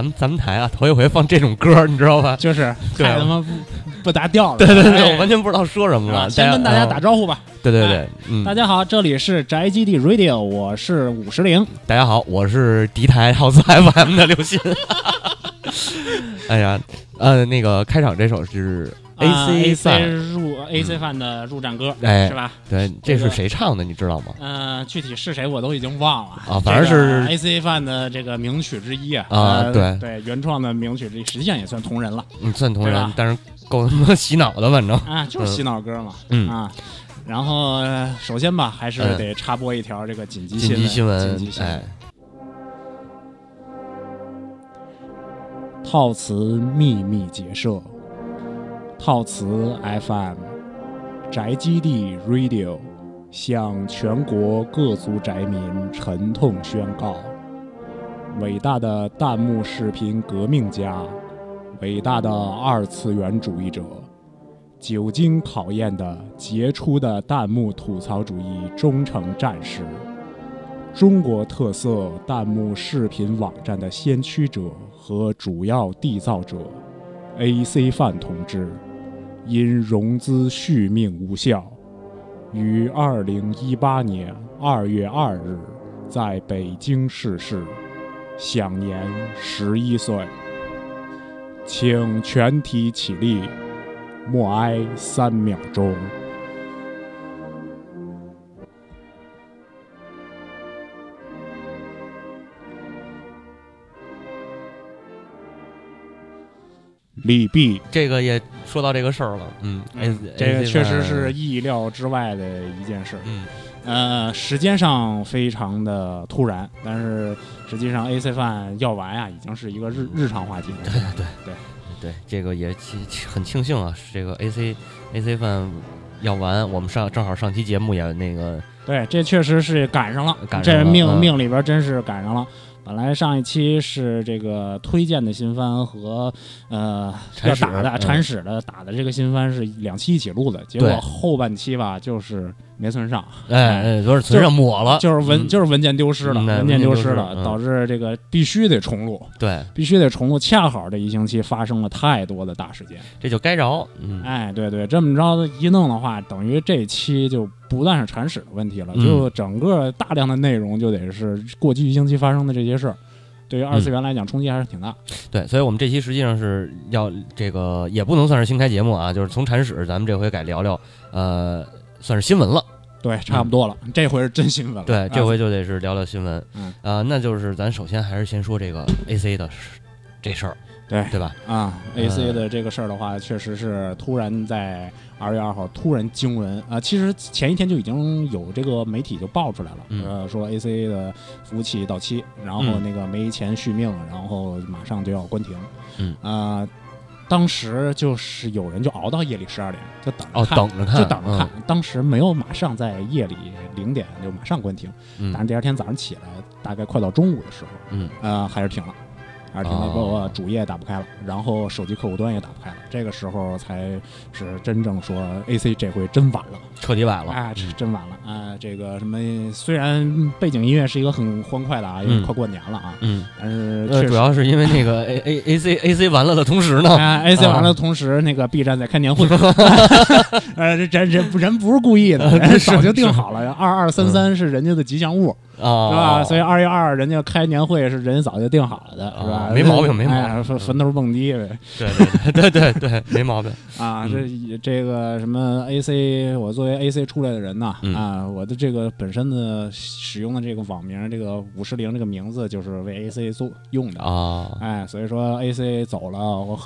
咱们咱们台啊，头一回放这种歌，你知道吧？就是太他妈不不搭调了。对对对，哎我完全不知道说什么了。啊先跟大家打啊招呼吧。对对对大家好，这里是宅基地 Radio，我是五十铃。大家好，我是敌台 House FM 的刘鑫。哎呀，呃，那个开场这首是 AC 范 Fan，入 AC 范的入战歌，哎是吧？对，这是谁唱的？你知道吗？嗯，具体是谁我都已经忘了啊反正是 AC 范的这个名曲之一啊。对对，原创的名曲之一，实际上也算同人了嗯，算同，人但是够他妈洗脑的，反正，啊，就是洗脑歌嘛。嗯啊。然后呃首先吧，还是嗯得插播一条这个紧急紧急新新闻紧急，新闻哎，套词秘密结社，套词 FM，宅基地 Radio 向全国各族宅民沉痛宣告：伟大的弹幕视频革命家，伟大的二次元主义者，久经考验的杰出的弹幕吐槽主义忠诚战士。中国特色弹幕视频网站的先驱者和主要缔造者 AC 范同志，因融资续命无效，于二零一八年二月二日在北京逝世，享年十一岁。请全体起立，默哀三秒钟。李毕，这个也说到这个事儿了，嗯，嗯这个确实是意料之外的一件事。嗯，呃，时间上非常的突然，但是实际上 AC 饭要完啊，已经是一个日日常话题了。对对对对，这个也庆很庆幸啊，这个 AC AC 饭要完，我们上正好上期节目也那个对，这确实是赶上了，赶上了这命、嗯命里边真是赶上了。本来上一期是这个推荐的新番和呃要打的嗯铲屎的打的这个新番是两期一起录的，结果后半期吧就是没存上，哎哎，有点存上抹了，就是文、嗯就是文件丢失了，嗯文件丢失了，嗯导致这个必须得重录，对，必须得重录。恰好这一星期发生了太多的大事件，这就该着，嗯，哎，对对，这么着一弄的话，等于这期就不但是铲屎的问题了，嗯就整个大量的内容就得是过去一星期发生的这些事儿。对于二次元来讲，冲击还是挺大。对，所以我们这期实际上是要这个也不能算是新开节目啊，就是从铲屎，咱们这回改聊聊，呃，算是新闻了。对，差不多了，这回是真新闻了。嗯对，这啊回就得是聊聊新闻。嗯啊、那就是咱首先还是先说这个 AC 的这事儿，对对吧？啊，AC 呃的这个事儿的话，确实是突然在二月二号突然惊闻啊、其实前一天就已经有这个媒体就爆出来了，嗯呃，说 AC 的服务器到期，然后嗯那个没钱续命，然后马上就要关停。嗯啊、当时就是有人就熬到夜里十二点，就等着哦，看。等着看，就等着看，嗯。当时没有马上在夜里零点就马上关停，嗯。但是第二天早上起来，大概快到中午的时候，嗯。呃，还是停了，还是停了，哦包括主页打不开了，然后手机客户端也打不开了，这个时候才是真正说 AC 这回真晚了，彻底晚了。哎，这真晚了。啊、这个什么，虽然背景音乐是一个很欢快的啊，因为嗯快过年了啊，嗯，但是呃，主要是因为那个 A A A C A C 完了的同时呢，啊，AC 啊。完了的，同时那个 B 站在开年会，呃，这人人人不是故意的，人是。早就定好了，二二三三是人家的吉祥物，啊，是吧？所以二月二人家开年会是人家早就定好了的，是吧啊？没毛病没毛病哎坟坟头蹦迪呗对对对对对对，没毛病。啊！嗯这这个什么 AC，我作为 AC 出来的人呐，嗯啊，我的这个本身的使用的这个网名，这个五十铃这个名字就是为 AC 做用的。啊，哎，所以说 AC 走了，我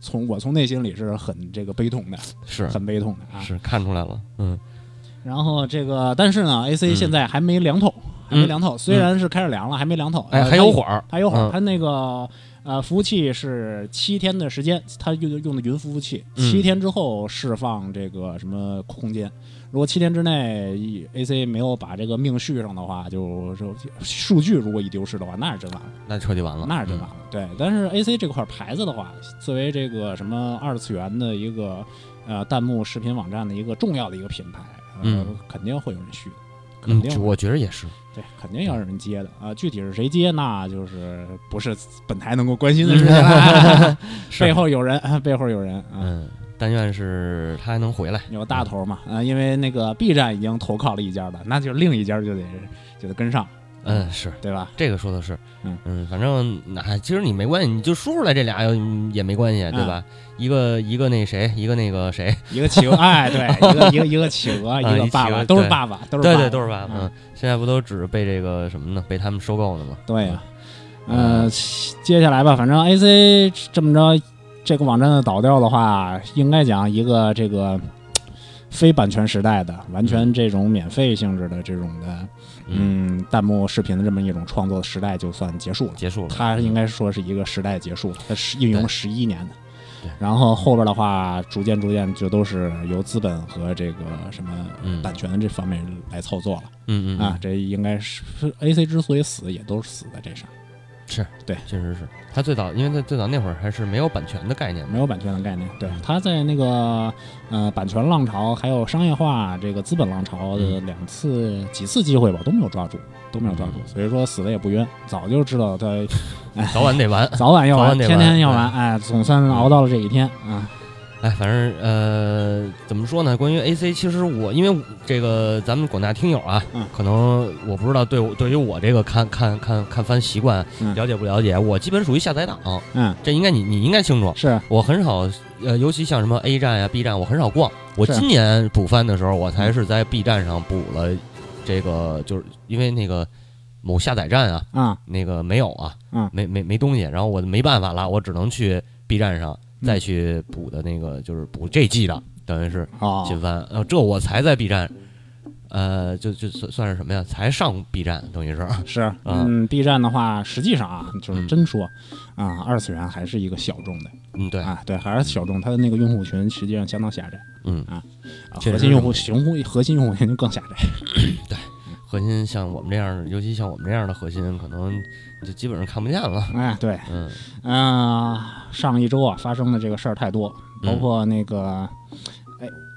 从我从内心里是很这个悲痛的，是很悲痛的啊。是看出来了，嗯然后这个，但是呢，AC 嗯现在还没凉透，还没嗯凉透。虽然是开始凉了，还没凉透。哎，呃还有会儿，还有会儿，嗯它那个呃服务器是七天的时间，它用用的云服务器，嗯七天之后释放这个什么空间。如果七天之内一 AC 没有把这个命续上的话，就就数据如果一丢失的话，那是真完了，那彻底完了，那是真完了。对，但是 AC 这块牌子的话，作为这个什么二次元的一个呃弹幕视频网站的一个重要的一个品牌，呃，嗯肯定会有人续的。肯定嗯，我觉得也是。对，肯定要有人接的啊。具体是谁接，那就是不是本台能够关心的 事情了。是背后有人，背后有人啊，嗯，但愿是他还能回来。有大头嘛啊。因为那个 B 站已经投靠了一家了，那就另一家就得就得跟上，嗯，是。对吧？这个说的是，嗯。反正那其实你没关系，你就说出来这俩嗯也没关系，对吧？一个一个那谁，一个那个谁，一个企鹅，哎，对，一个一个一个企鹅，一个爸爸，都是爸爸，都是对爸爸。对都是爸爸？嗯，现在不都只被这个什么呢？被他们收购呢吗？对呀，呃，接下来吧，反正 AC 这么着，这个网站的倒掉的话，应该讲一个这个非版权时代的，完全这种免费性质的这种的，嗯，弹幕视频的这么一种创作时代就算结束了。结束了。它应该说是一个时代结束了，它是应用了十一年的对。然后后边的话，逐渐逐渐就都是由资本和这个什么嗯版权这方面来操作了。嗯嗯啊，，这应该是 AC 之所以死，也都是死在这上，是对确实是他最早，因为他最早那会儿还是没有版权的概念的。没有版权的概念。对，他在那个呃版权浪潮还有商业化这个资本浪潮的嗯两次、几次机会吧，都没有抓住，都没有抓住，嗯所以说死的也不冤，早就知道他早晚得完。早晚要完，天天要完完，哎，总算熬到了这一天啊。哎，反正呃，怎么说呢？关于 AC，其实我因为这个咱们广大听友啊，嗯可能我不知道对我对于我这个看看看看番习惯嗯了解不了解，我基本属于下载党，嗯，这应该你你应该清楚。是我很少呃，尤其像什么 A 站呀、B 站，我很少逛。我今年补番的时候，我才是在 B 站上补了这个，就是因为那个某下载站啊，啊，那个没有啊，嗯没没没东西，然后我没办法了，我只能去 B 站上嗯再去补的那个，就是补这季的，等于是哦，新番，呃，这我才在 B 站，呃，就就算算是什么呀？才上 B 站，等于是，是，嗯，B 站的话，实际上啊，就是嗯。真说啊，二次元还是一个小众的嗯，对，啊，对，还是小众，它的那个用户群实际上相当狭窄嗯，啊，核心用户用户核心用户群就更狭窄。核心像我们这样的，尤其像我们这样的核心，可能就基本上看不见了，哎，对，嗯嗯、上一周啊发生的这个事儿太多，包嗯括那个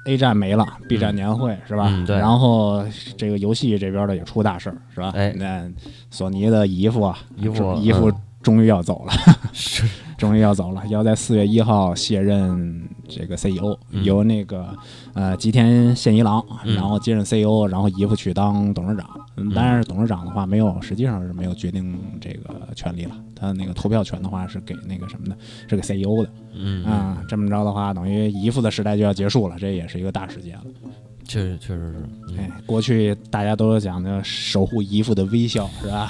A A 站没了，B 站年会、是吧？嗯对然后这个游戏这边的也出大事儿是吧？哎那索尼的姨夫啊，姨夫姨夫嗯终于要走了。是，终于要走了，要在四月一号卸任这个 CEO，、嗯由那个呃吉田宪一郎，嗯然后接任 CEO，然后姨夫去当董事长。嗯，当然是董事长的话没有，实际上是没有决定这个权利了。他那个投票权的话是给那个什么的，是给 CEO 的嗯啊。这么着的话，等于姨夫的时代就要结束了，这也是一个大事件了。确实确实是，嗯哎，过去大家都讲的守护姨父的微笑，是吧？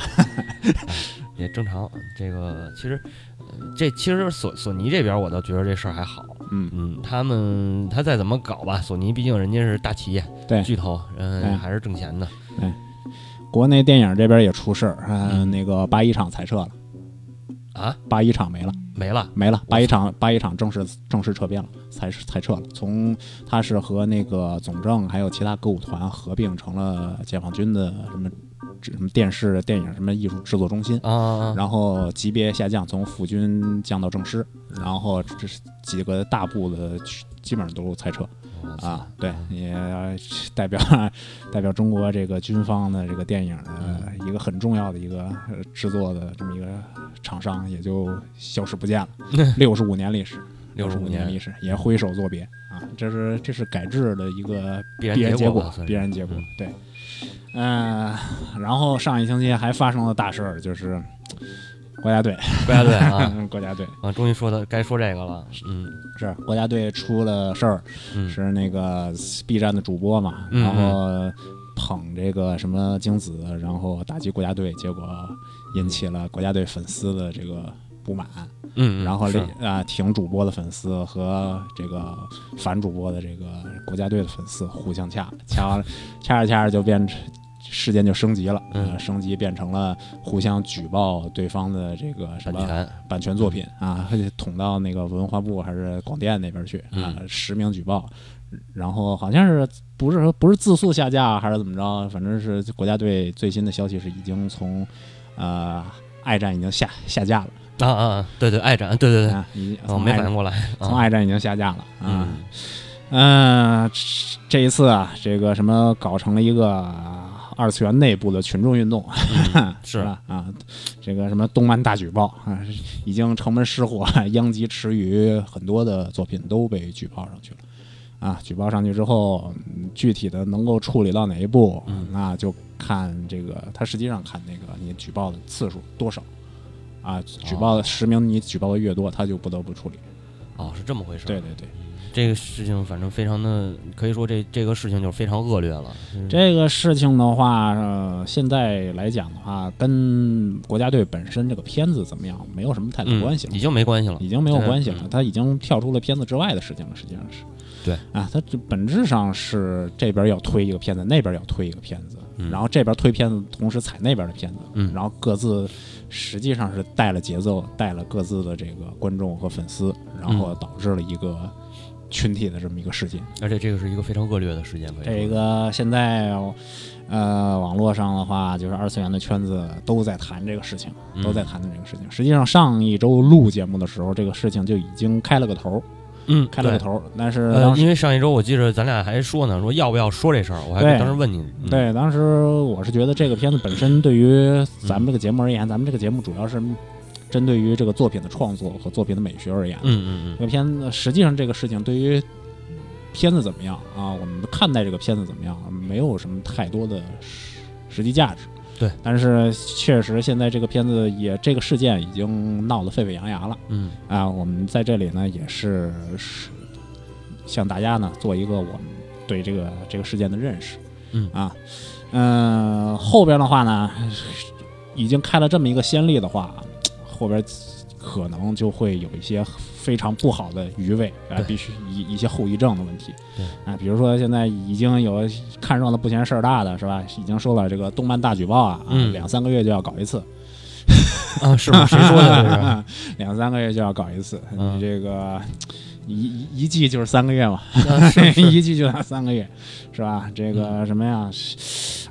也正常。这个其实，呃这其实索索尼这边我倒觉得这事儿还好，嗯，嗯，他们他再怎么搞吧，索尼毕竟人家是大企业，对巨头，嗯、哎还是挣钱的。国内电影这边也出事儿，啊，嗯那个八一厂裁撤了，啊，八一厂没了。没了，没了，八一厂八一厂正式正式撤编了，裁是才撤了。从它是和那个总政还有其他歌舞团合并成了解放军的什么什么电视、电影什么艺术制作中心，啊！然后级别下降，从辅军降到正师，然后这是几个大部的基本上都裁撤我操啊，对，也代表代表中国这个军方的这个电影的一个很重要的一个呃制作的这么一个厂商，也就消失不见了。六十五年历史，六十五年年历史也挥手作别啊！这是这是改制的一个必然结果必然结果嗯。对，嗯、然后上一星期还发生了大事儿，就是国家队，国家队啊 国家队啊，终于说的该说这个了，嗯。是国家队出了事儿，嗯，是那个 B 站的主播嘛，嗯然后捧这个什么精子，然后打击国家队，结果引起了国家队粉丝的这个不满，嗯，嗯然后是。这啊挺主播的粉丝和这个反主播的这个国家队的粉丝互相掐，掐完了掐着掐着就变成。事件就升级了，嗯。呃，升级变成了互相举报对方的这个什么版权，版权作品啊，捅到那个文化部还是广电那边去啊，嗯。实名举报，然后好像是不是说不是自诉下架还是怎么着，反正是国家队最新的消息是已经从呃爱站已经下下架了啊啊啊，对对，爱展，对对对，啊，已经我没反应过来，啊从爱站已经下架了啊，嗯嗯、这一次啊，这个什么搞成了一个二次元内部的群众运动，嗯 是吧？啊，这个什么动漫大举报啊，已经城门失火，殃及池鱼，很多的作品都被举报上去了。啊，举报上去之后，嗯具体的能够处理到哪一步，嗯那就看这个，他实际上看那个你举报的次数多少。啊，举报实名你举报的越多，他就不得不处理。哦，是这么回事。对，对对。这个事情反正非常的，可以说这这个事情就非常恶劣了。嗯这个事情的话，呃，现在来讲的话，跟国家队本身这个片子怎么样没有什么太大嗯关系了，已经没关系了。已经没有关系了嗯，他已经跳出了片子之外的事情了，实际上是。对啊，他这本质上是这边要推一个片子，那边要推一个片子，嗯然后这边推片子，同时踩那边的片子，嗯然后各自实际上是带了节奏，带了各自的这个观众和粉丝，然后嗯导致了一个群体的这么一个事件。而且这个是一个非常恶劣的事件，可以这个现在，呃，网络上的话，就是二次元的圈子都在谈这个事情，嗯都在谈论这个事情。实际上，上一周录节目的时候，这个事情就已经开了个头儿，嗯开了个头儿。但是呃因为上一周我记着咱俩还说呢，说要不要说这事儿，我还当时问你，嗯，对，当时我是觉得这个片子本身对于咱们这个节目而言，咱们这个节目主要是针对于这个作品的创作和作品的美学而言。嗯嗯这个片子实际上这个事情对于片子怎么样啊，我们看待这个片子怎么样，没有什么太多的实实际价值。对，但是确实现在这个片子也这个事件已经闹得沸沸扬扬了嗯啊。我们在这里呢也是是向大家呢做一个我们对这个这个事件的认识。嗯啊，嗯、后边的话呢，已经开了这么一个先例的话，后边可能就会有一些非常不好的余味啊，必须一一些后遗症的问题。啊，比如说现在已经有看热闹不嫌事儿大的是吧？已经说了这个动漫大举报啊，啊嗯两三个月就要搞一次，啊，是吗？谁说的？两三个月就要搞一次，嗯你这个一一一季就是三个月嘛，一季就要三个月，是吧？这个什么呀，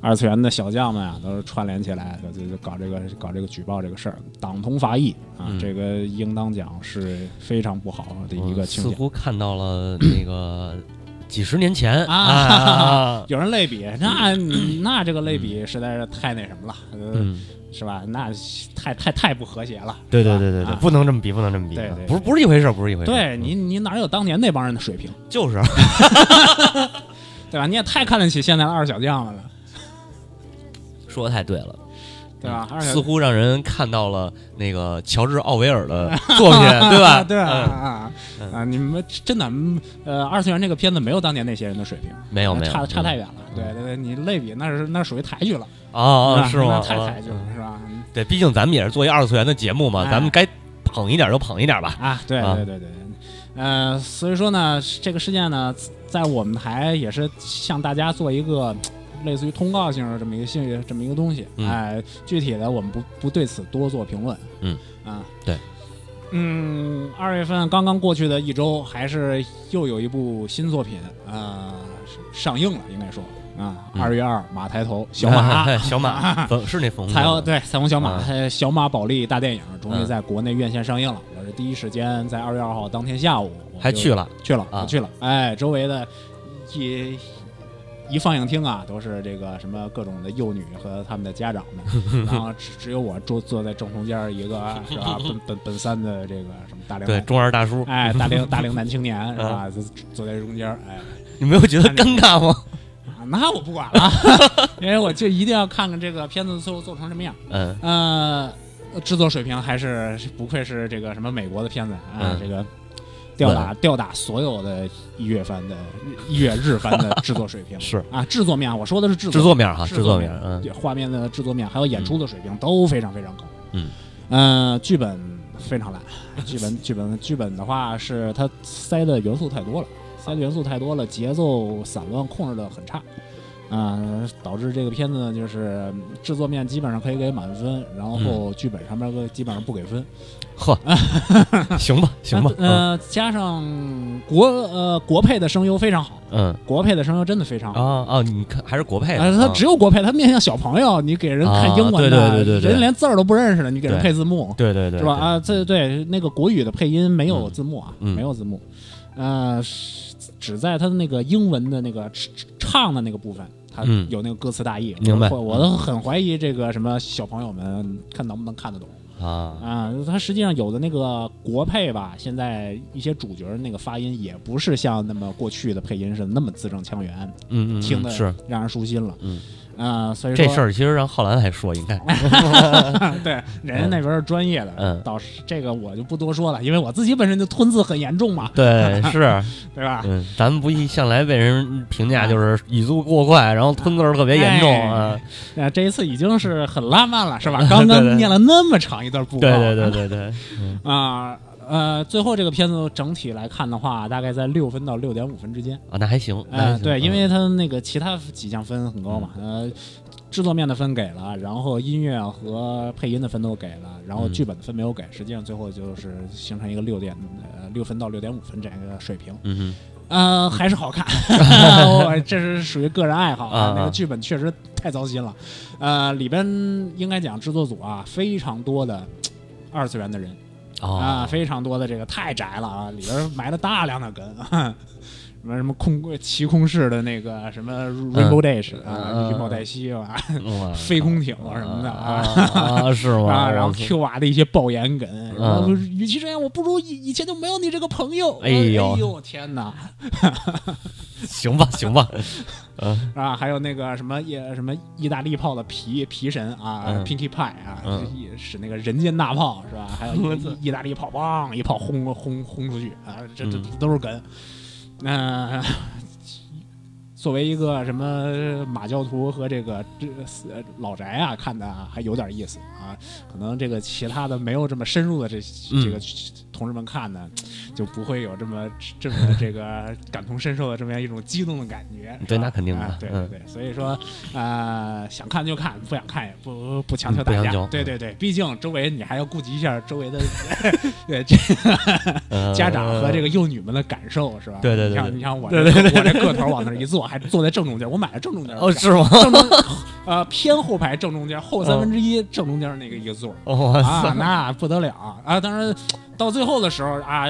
二次元的小将们啊，都是串联起来，就就就搞这个搞这个举报这个事儿，党同伐异啊，嗯这个应当讲是非常不好的一个嗯似倾向。乎看到了那个 几十年前啊啊，有人类比，那那这个类比实在是太那什么了，呃，嗯，是吧？那太太太不和谐了。对对对对对，啊不能这么比，不能这么比，对对对不是不是一回事，不是一回事对你，你哪有当年那帮人的水平，就是 对吧？你也太看得起现在的二小将了呢，说的太对了。对吧？似乎让人看到了那个乔治·奥威尔的作品，对吧？对啊嗯啊嗯啊！你们真的，嗯呃，二次元这个片子没有当年那些人的水平，没有没有，差差太远远了。对对对，你类比那是那属于抬举了，啊啊，是吗？太抬举了，嗯是吧？对，毕竟咱们也是做一二次元的节目嘛，哎咱们该捧一点就捧一点吧。啊，对啊对对对，呃，所以说呢，这个事件呢，在我们台也是向大家做一个。类似于通告性的这么一个信这么一个东西，嗯哎，具体的我们不不对此多做评论，嗯啊，对，嗯，二月份刚刚过去的一周，还是又有一部新作品啊、上映了，应该说啊，嗯二月二马抬头，小马 哎小马，是那彩虹对彩虹小马小马宝莉大电影终于嗯在国内院线上映了。我是第一时间在二月二号当天下午还去了，去了，去了。哎，周围的一一放映厅啊，都是这个什么各种的幼女和他们的家长们，然后只只有我坐坐在正中间一个是吧？本本本三的这个什么大龄对中二大叔，哎大龄大龄男青年是吧？就坐在中间哎。你没有觉得尴尬吗？啊那我不管了，因为我就一定要看看这个片子最后做成什么样。嗯呃，制作水平还是不愧是这个什么美国的片子啊，嗯这个吊打吊打所有的一月番的一月日番的制作水平 是啊，制作面我说的是制制作面哈，制制作面面，嗯画面的制作面还有演出的水平都非常非常高。嗯，呃，剧本非常烂，剧本剧本剧本的话是它塞的元素太多了，塞的元素太多了，节奏散乱，控制的很差。啊、导致这个片子呢，就是制作面基本上可以给满分，然嗯。后剧本上面个基本上不给分，呵，行吧行吧，嗯呃，加上国呃国配的声优非常好，嗯。国配的声优真的非常好。啊啊，你看还是国配的，呃，它啊只有国配，它面向小朋友，你给人看英文的，啊对对对对对。人连字儿都不认识的，你给人配字幕，对对对是吧？啊，这对那个国语的配音没有嗯。字幕啊，嗯。没有字幕，呃，是只在他的那个英文的那个唱唱的那个部分，他嗯有那个歌词大意。明白我我都很怀疑这个什么小朋友们看能不能看得懂啊，啊。他实际上有的那个国配吧，现在一些主角那个发音也不是像那么过去的配音是那么字正腔圆，嗯嗯，听的是让人舒心了。嗯。啊，所以说这事儿其实让浩然来说应该，对，人家那边是专业的，嗯倒是这个我就不多说了，因为我自己本身就吞字很严重嘛，对，是，对吧？嗯，咱们不一向来被人评价就是语速过快，然后吞字儿特别严重哎啊，呃，这一次已经是很浪漫了，是吧？刚刚念了那么长一段布告，对对对对对，啊。呃，最后这个片子整体来看的话，大概在六分到六点五分之间。啊，那还行，那还呃，行对，因嗯为它那个其他几项分很高嘛，呃，制作面的分给了，然后音乐和配音的分都给了，然后嗯剧本的分没有给，实际上最后就是形成一个六点呃六分到六点五分这样一个水平。嗯呃，还是好看，我这是属于个人爱好啊啊。那个剧本确实太糟心了，呃，里边应该讲制作组啊，非常多的二次元的人哼，啊，哦，非常多的这个太宅了啊，里边埋了大量的梗。什么什么空奇空式的那个什么 Rainbow Dash 啊，嗯啊，哇 飞空艇啊什么的啊啊，是吗？啊，然后 Q 娃的一些爆言梗，然后嗯与其这样，我不如以以前就没有你这个朋友。哎呦哎呦，天哪！行吧行吧，啊，还有那个什么也什么意大利炮的皮皮神啊、嗯 p i n k y Pie 啊，嗯使那个人间大炮是吧？还有意意大利炮，砰一炮轰轰轰出去啊，这这都是梗。那、作为一个什么马教徒和这个这呃老宅啊，看的还有点意思啊。可能这个其他的没有这么深入的这嗯这个同志们看呢，就不会有这么这么这个 感同身受的这么样一种激动的感觉。对那肯定的对对对，所以说呃，想看就看，不想看也不不强求大家。对对对，毕竟周围你还要顾及一下周围的 对这个 家长和这个幼女们的感受，是吧？对对对像你像我我这个头往那儿一坐，还坐在正中间，我买了正中间。哦是吗？正中呃偏后排正中间，后三分之一正中间那个一个座儿哇啊，那不得了啊！当然到最后的时候啊，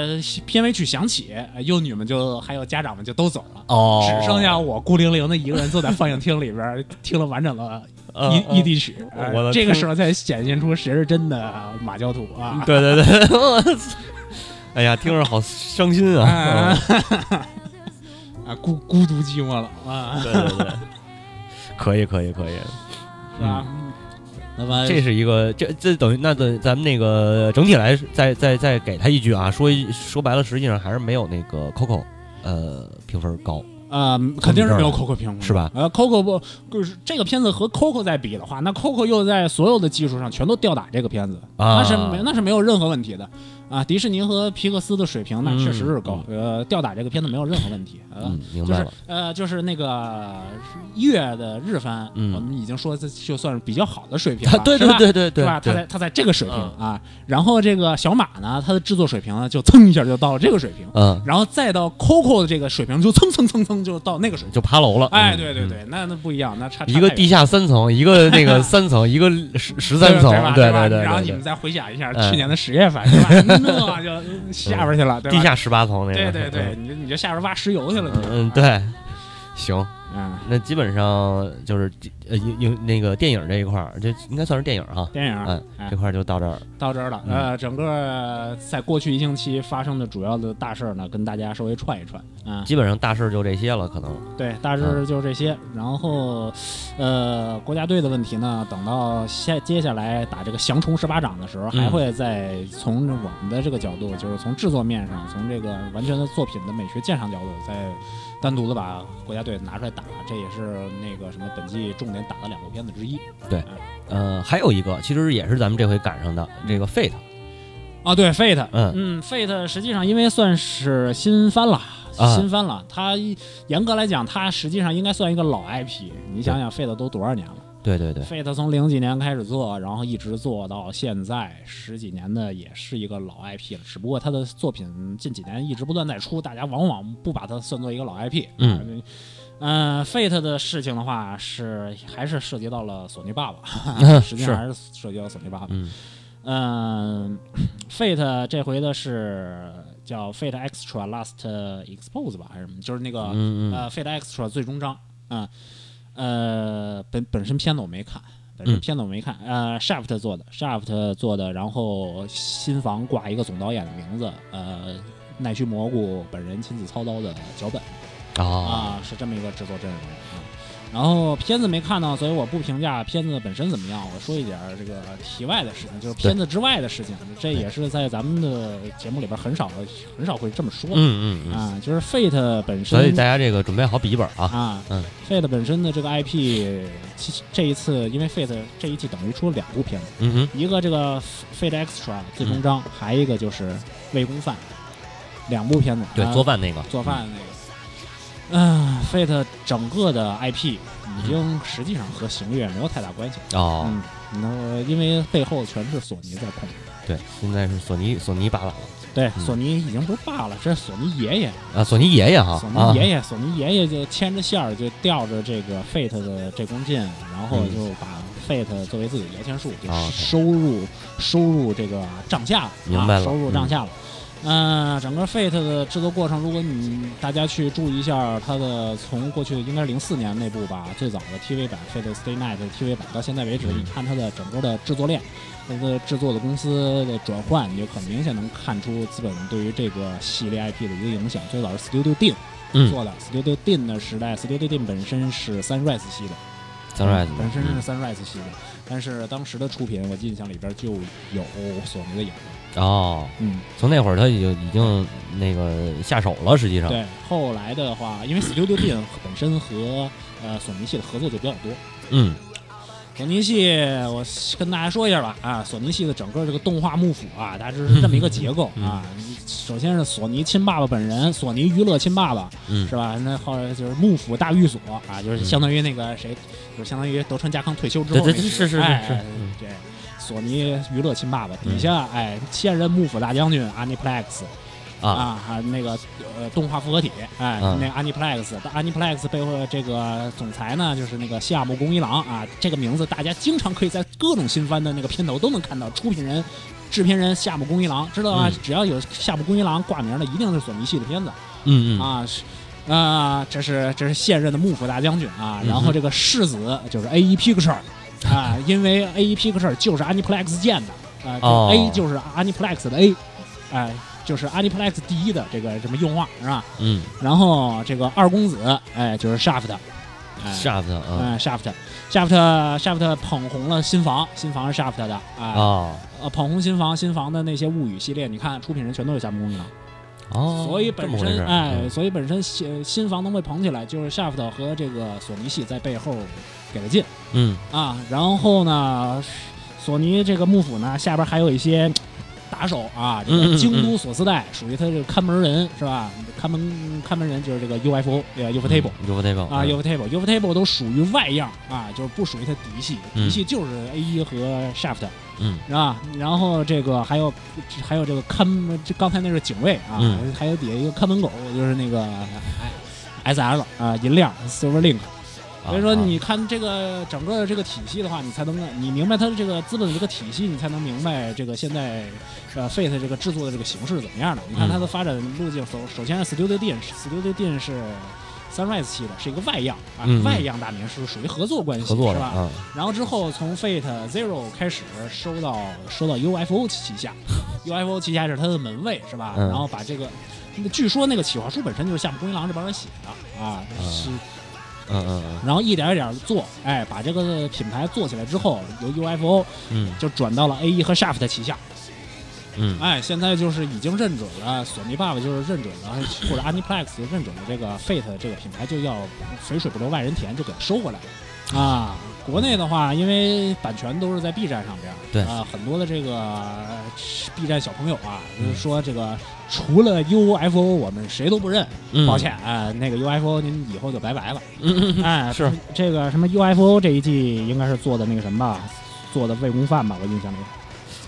片尾曲响起，呃幼女们就还有家长们就都走了。哦，只剩下我孤零零的一个人坐在放映厅里边听了完整的呃异异地曲，呃我这个时候才显现出谁是真的马教徒啊！对对对，哎呀，听着好伤心啊！孤孤独寂寞了啊，对对对，可以可以可以，是吧？那么这是一个这这等于那等咱们那个整体来再再再给他一句啊，说一说白了，实际上还是没有那个 Coco 呃评分高。呃，肯定是没有 Coco 评分是吧？呃，Coco 不就是这个片子和 Coco 在比的话，那 Coco 又在所有的技术上全都吊打这个片子，啊那是没那是没有任何问题的啊。迪士尼和皮克斯的水平那嗯确实是高，呃，吊打这个片子没有任何问题。呃，嗯，明就是白了。呃，就是那个月的日番，嗯我们已经说这就算是比较好的水平了，对对对对对，是吧？他在他在这个水平嗯啊，然后这个小马呢，它的制作水平呢就蹭一下就到了这个水平，嗯，然后再到 Coco 的这个水平就蹭蹭蹭蹭就到那个水平。就爬楼了。哎，对对对，那那不一样，那差一个地下三层，一个那个三层，一个十十三层，对对对对，然后你们再回想一下嗯去年的十月份，是吧？那就下边去了，对吧？地下十八层那个。对对对，你就你就下边挖石油去了，嗯，嗯，对，行，嗯，那基本上就是呃影影那个电影这一块儿，这应该算是电影哈。电影嗯哎这块儿就到这儿。到这儿了。嗯呃，整个在过去一星期发生的主要的大事儿呢，跟大家稍微串一串啊。基本上大事儿就这些了，可能。对，大致就是这些。然后，呃，国家队的问题呢，等到下接下来打这个降虫十八掌的时候，嗯还会再从我们的这个角度，就是从制作面上，从这个完全的作品的美学鉴赏角度，再单独的把国家队拿出来打。这也是那个什么本季重点打的两部片子之一。对呃，还有一个，其实也是咱们这回赶上的这个 Fate，啊，对，Fate，嗯嗯，Fate 实际上因为算是新番了。啊新番了，它严格来讲，它实际上应该算一个老 IP。你想想，Fate 都多少年了？对对对，Fate 从零几年开始做，然后一直做到现在十几年的，也是一个老 IP 了。只不过他的作品近几年一直不断在出，大家往往不把它算作一个老 IP。嗯，嗯、f a t e 的事情的话，是还是涉及到了索尼爸爸，实际上还是涉及到索尼爸爸。嗯嗯，Fate 这回的是叫 Fate Extra Last Expose 吧，还是什么？就是那个、嗯嗯呃，Fate Extra 最终章，嗯，呃，本本身片子我没看，本身嗯片子我没看。呃，Shaft 做的，Shaft 做的，然后新房挂一个总导演的名字，呃，奈须蘑菇本人亲自操刀的脚本啊，啊，是这么一个制作阵容啊。然后片子没看到，所以我不评价片子本身怎么样。我说一点儿这个题外的事情，就是片子之外的事情。这也是在咱们的节目里边很少很少会这么说的、嗯嗯嗯，啊。就是 Fate 本身，所以大家这个准备好笔记本啊，啊，嗯，Fate 本身的这个 IP，这一次因为 Fate 这一季等于出了两部片子，嗯哼，一个这个 Fate Extra 最终章，还一个就是魏公饭，两部片子。对啊，做饭那个，做饭的那个。嗯、f a t e 整个的 IP 已经实际上和行月没有太大关系。哦，嗯，那因为背后全是索尼在控制。对，现在是索尼索尼爸爸了对，嗯索尼已经不是爸了，这是索尼爷爷。啊，索尼爷爷哈，索啊尼爷爷，索尼爷爷就牵着线儿，就吊着这个 Fate 的这弓箭，然后嗯就把 Fate 作为自己的摇钱树，就啊收入收入这个账下了，明白了啊收入账下了。嗯、整个 Fate 的制作过程，如果你大家去注意一下它的从过去应该是零四年那部吧，最早的 TV 版 Fate Stay Night TV 版到现在为止，嗯你看它的整个的制作链，它的制作的公司的转换，你就很明显能看出资本对于这个系列 IP 的一个影响。最早是 Studio 嗯做的、Studio Dean 的时代，Studio Dean 本身是 Sunrise 系的，，Sunrise 本身是嗯 Sunrise 系的，但是当时的出品，我印象里边就有索尼的影子。哦，嗯，从那会儿他已经已经那个下手了，实际上，对。后来的话，因为 Studio Dean 本身和呃索尼系的合作就比较多。嗯索尼系，我跟大家说一下吧，啊，索尼系的整个这个动画幕府啊，大致是这么一个结构嗯啊。首先是索尼亲爸爸本人，索尼娱乐亲爸爸，嗯是吧？那后来就是幕府大寓所啊，就是相当于那个谁，就是相当于德川家康退休之后对对那个是是是是嗯对，索尼娱乐亲爸爸底下，哎，现任幕府大将军 Aniplex 啊，啊，那个呃动画复合体，哎，嗯那个 Aniplex，但 Aniplex 背后这个总裁呢，就是那个夏目恭一郎啊，这个名字大家经常可以在各种新番的那个片头都能看到，出品人、制片人夏目恭一郎，知道吗？嗯。只要有夏目恭一郎挂名的，一定是索尼系的片子。嗯嗯。啊，是啊、这是这是现任的幕府大将军啊，然后这个世子就是 A E Picture 啊，因为 A E Picture 就是 Aniplex 建的啊、A 就是 Aniplex 的 A，哎、就是 Aniplex 第一的这个什么用画是吧？嗯然后这个二公子哎就是 Shaft，哎，Shaft 啊哎 Shaft Shaft Shaft 捧红了新房，新房是 Shaft 的啊，啊呃捧红新房，新房的那些物语系列，你看出品人全都有夏目恭一郎。哦，所以本身哎，嗯所以本身新新房能被捧起来，就是 Shaft 和这个索尼系在背后给了劲嗯啊。然后呢，索尼这个幕府呢下边还有一些打手啊，这个京都索斯代属于他这个看门人是吧？看门看门人就是这个 UFO 呃 UFO Table。啊，UFO Table，UFO Table 都属于外样啊，就是不属于它嫡系，嗯嫡系就是 A 一和 Shaft，嗯是吧？然后这个还有还有这个看，这刚才那是警卫啊，嗯还有底下一个看门狗，就是那个哎 S L 啊银亮 Silver Link。所以说，啊你看这个整个这个体系的话，你才能你明白它的这个资本的这个体系，你才能明白这个现在呃 Fate 这个制作的这个形式怎么样的。你看它的发展路径，首首先是 Studio Dean，Studio Dean 是 Sunrise 系的，是一个外样啊，外样大名是属于合作关系，合是吧？啊，然后之后从 Fate Zero 开始收到收到 UFO 旗下，UFO 旗下是它的门卫是吧？嗯然后把这个，据说那个企划书本身就是夏目恭一郎这帮人写的啊，嗯是，嗯嗯嗯。然后一点一点做，哎，把这个品牌做起来之后，由 UFO 嗯。就转到了 A E 和 Shaft 旗下，嗯。哎，现在就是已经认准了，索尼爸爸就是认准了，或者 Aniplex 认准了这个 Fate 这个品牌就要肥水不流外人田，就给它收回来了。啊。国内的话，因为版权都是在 B 站上边啊，很多的这个呃 B 站小朋友啊，就是嗯说这个除了 UFO 我们谁都不认，嗯，抱歉啊，那个 UFO 您以后就拜拜了。嗯，嗯嗯哎，是。这个什么 UFO 这一季应该是做的那个什么吧，做的魏公饭吧，我印象里。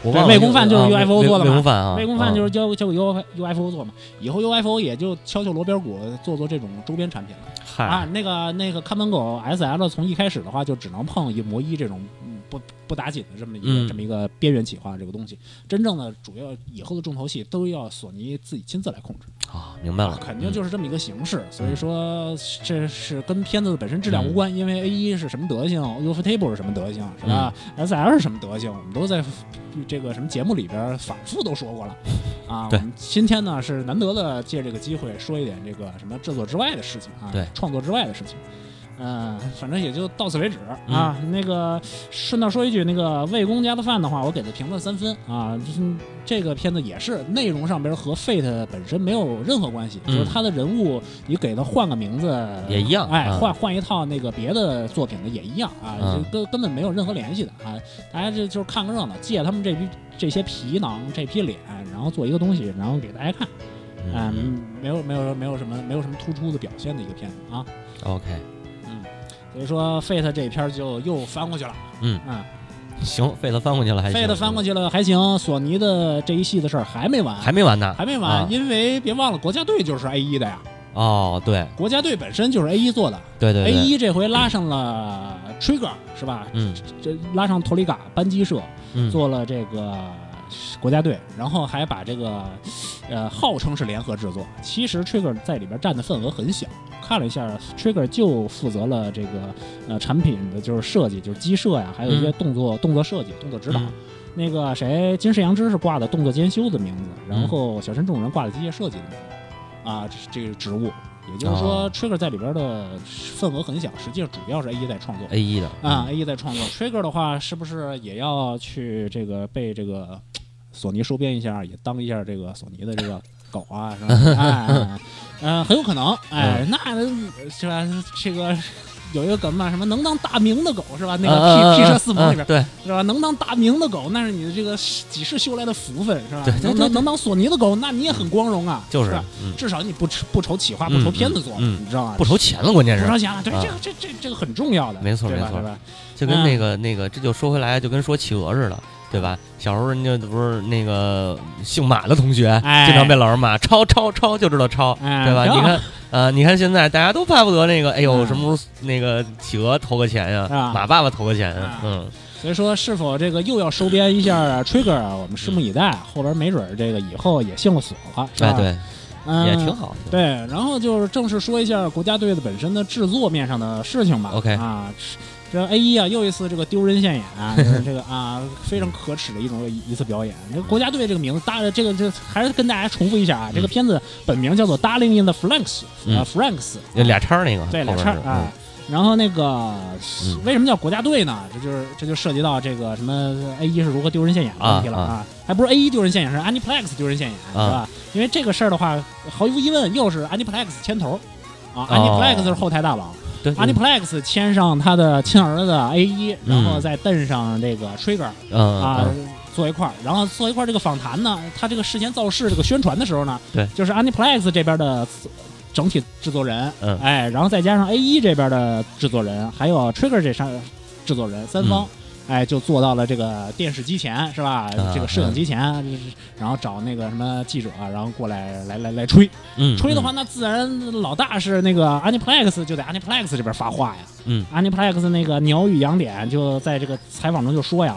我忘了魏公饭就是啊 UFO 做的嘛魏公饭啊，魏公饭就是啊交交给 UFO 做嘛，以后 UFO 也就敲敲锣边鼓做做这种周边产品了啊。嗨，那个那个看门狗 SL 从一开始的话就只能碰一模一这种嗯不不打紧的这么一个、嗯这么一个边缘企划这个东西，真正的主要以后的重头戏都要索尼自己亲自来控制。啊，明白了，肯定就是这么一个形式。所以嗯说这是跟片子的本身质量无关，因为 A 一是什么德行，Ufotable 是什么德行，是吧？SL 是什么德行，我们都在这个什么节目里边反复都说过了 啊。对我们今天呢是难得的借这个机会说一点这个什么制作之外的事情啊，对创作之外的事情。嗯、反正也就到此为止啊。那个顺道说一句，那个魏公家的饭的话，我给的评分三分啊。就是这个片子也是内容上边和 Fate 本身没有任何关系，嗯就是他的人物你给他换个名字也一样哎，啊换换一套那个别的作品的也一样啊，就根根本没有任何联系的啊。大家这就是看个热闹，借他们这批这些皮囊这批脸，然后做一个东西，然后给大家看。嗯嗯，没有没有没有什么没有什么突出的表现的一个片子啊。，OK，嗯，所以说 Fate 这一篇就又翻过去了。嗯。嗯行，费子翻过去了还行，，Fate 翻过去了还行，索尼的这一系的事儿还没完，还没完呢，还没完，啊因为别忘了国家队就是 A 一的呀，哦，对。国家队本身就是 A 一做的对对对，A 一这回拉上了 Trigger 是吧？嗯。这拉上托里嘎扳机社嗯，做了这个国家队，然后还把这个呃号称是联合制作，其实 Trigger 在里边占的份额很小。看了一下，Trigger 就负责了这个呃产品的就是设计，就是机设呀，还有一些嗯动作、动作设计、动作指导。嗯那个谁，金世阳之是挂的动作兼修的名字，然嗯后小山众人挂的机械设计的名字，啊，这是这个职务。也就是说、哦 t r i g g e r 在里边的份额很小，实际上主要是 A E 在创作。，A E 的啊，A E 在创作，Trigger 的话，是不是也要去这个被这个索尼收编一下，也当一下这个索尼的这个狗啊，是 吧？哎，哎呃，很有可能，哎，嗯那是吧？这个有一个梗嘛，什么能当大名的狗是吧？那个 P 嗯 P 社四盟里边嗯对，是吧？能当大名的狗，那是你的这个几世修来的福分是吧？能能能当索尼的狗，那你也很光荣啊，就是至少你不愁不愁企划，不嗯愁片子做，嗯。你知道吗？不愁钱了，关键是。不愁钱了，对，啊这个这这这个很重要的，没错没错？就跟那个那个，这就说回来，就跟说企鹅似的，对吧？小时候人家不是那个姓马的同学，哎经常被老师骂，抄抄抄就知道抄，哎对吧？你看，呃，你看现在大家都巴不得那个，哎呦，嗯什么时候那个企鹅投个钱呀啊，马爸爸投个钱啊呀，嗯，所以说，是否这个又要收编一下 Trigger 啊？我们拭目以待，后边没准儿这个以后也姓了锁了，是吧？哎，对，嗯，也挺。好。对，然后就是正式说一下国家队的本身的制作面上的事情吧。OK 啊，这 A 一啊又一次这个丢人现眼啊，就是这个啊非常可耻的一种一次表演。这个国家队这个名字，大这个这还是跟大家重复一下啊，这个片子本名叫做《Darling in the Franks》嗯呃，Franks 有俩叉儿那个，对，俩叉儿啊。然后那个、嗯为什么叫国家队呢？这就是这就涉及到这个什么 A 一是如何丢人现眼的问题了啊啊还不是 A 一丢人现眼，是 Aniplex 丢人现眼，啊是吧？因为这个事儿的话，毫无疑问又是 Aniplex 牵头啊、哦 a n i p l e x 是后台大佬、对，a n i p l e x 牵上他的亲儿子 A 一，然后嗯再蹬上这个 Trigger 嗯啊。嗯坐一块儿，然后坐一块儿。这个访谈呢，他这个事前造势这个宣传的时候呢，对就是 Aniplex 这边的整体制作人，嗯哎，然后再加上 A 一这边的制作人，还有 Trigger 这上制作人三方，哎，就坐到了这个电视机前，是吧？啊这个摄影机前，就是然后找那个什么记者，然后过来来来来吹，嗯，吹的话，那自然老大是那个 Aniplex 就在 Aniplex 这边发话呀。嗯 Aniplex 那个鸟语洋点就在这个采访中就说呀，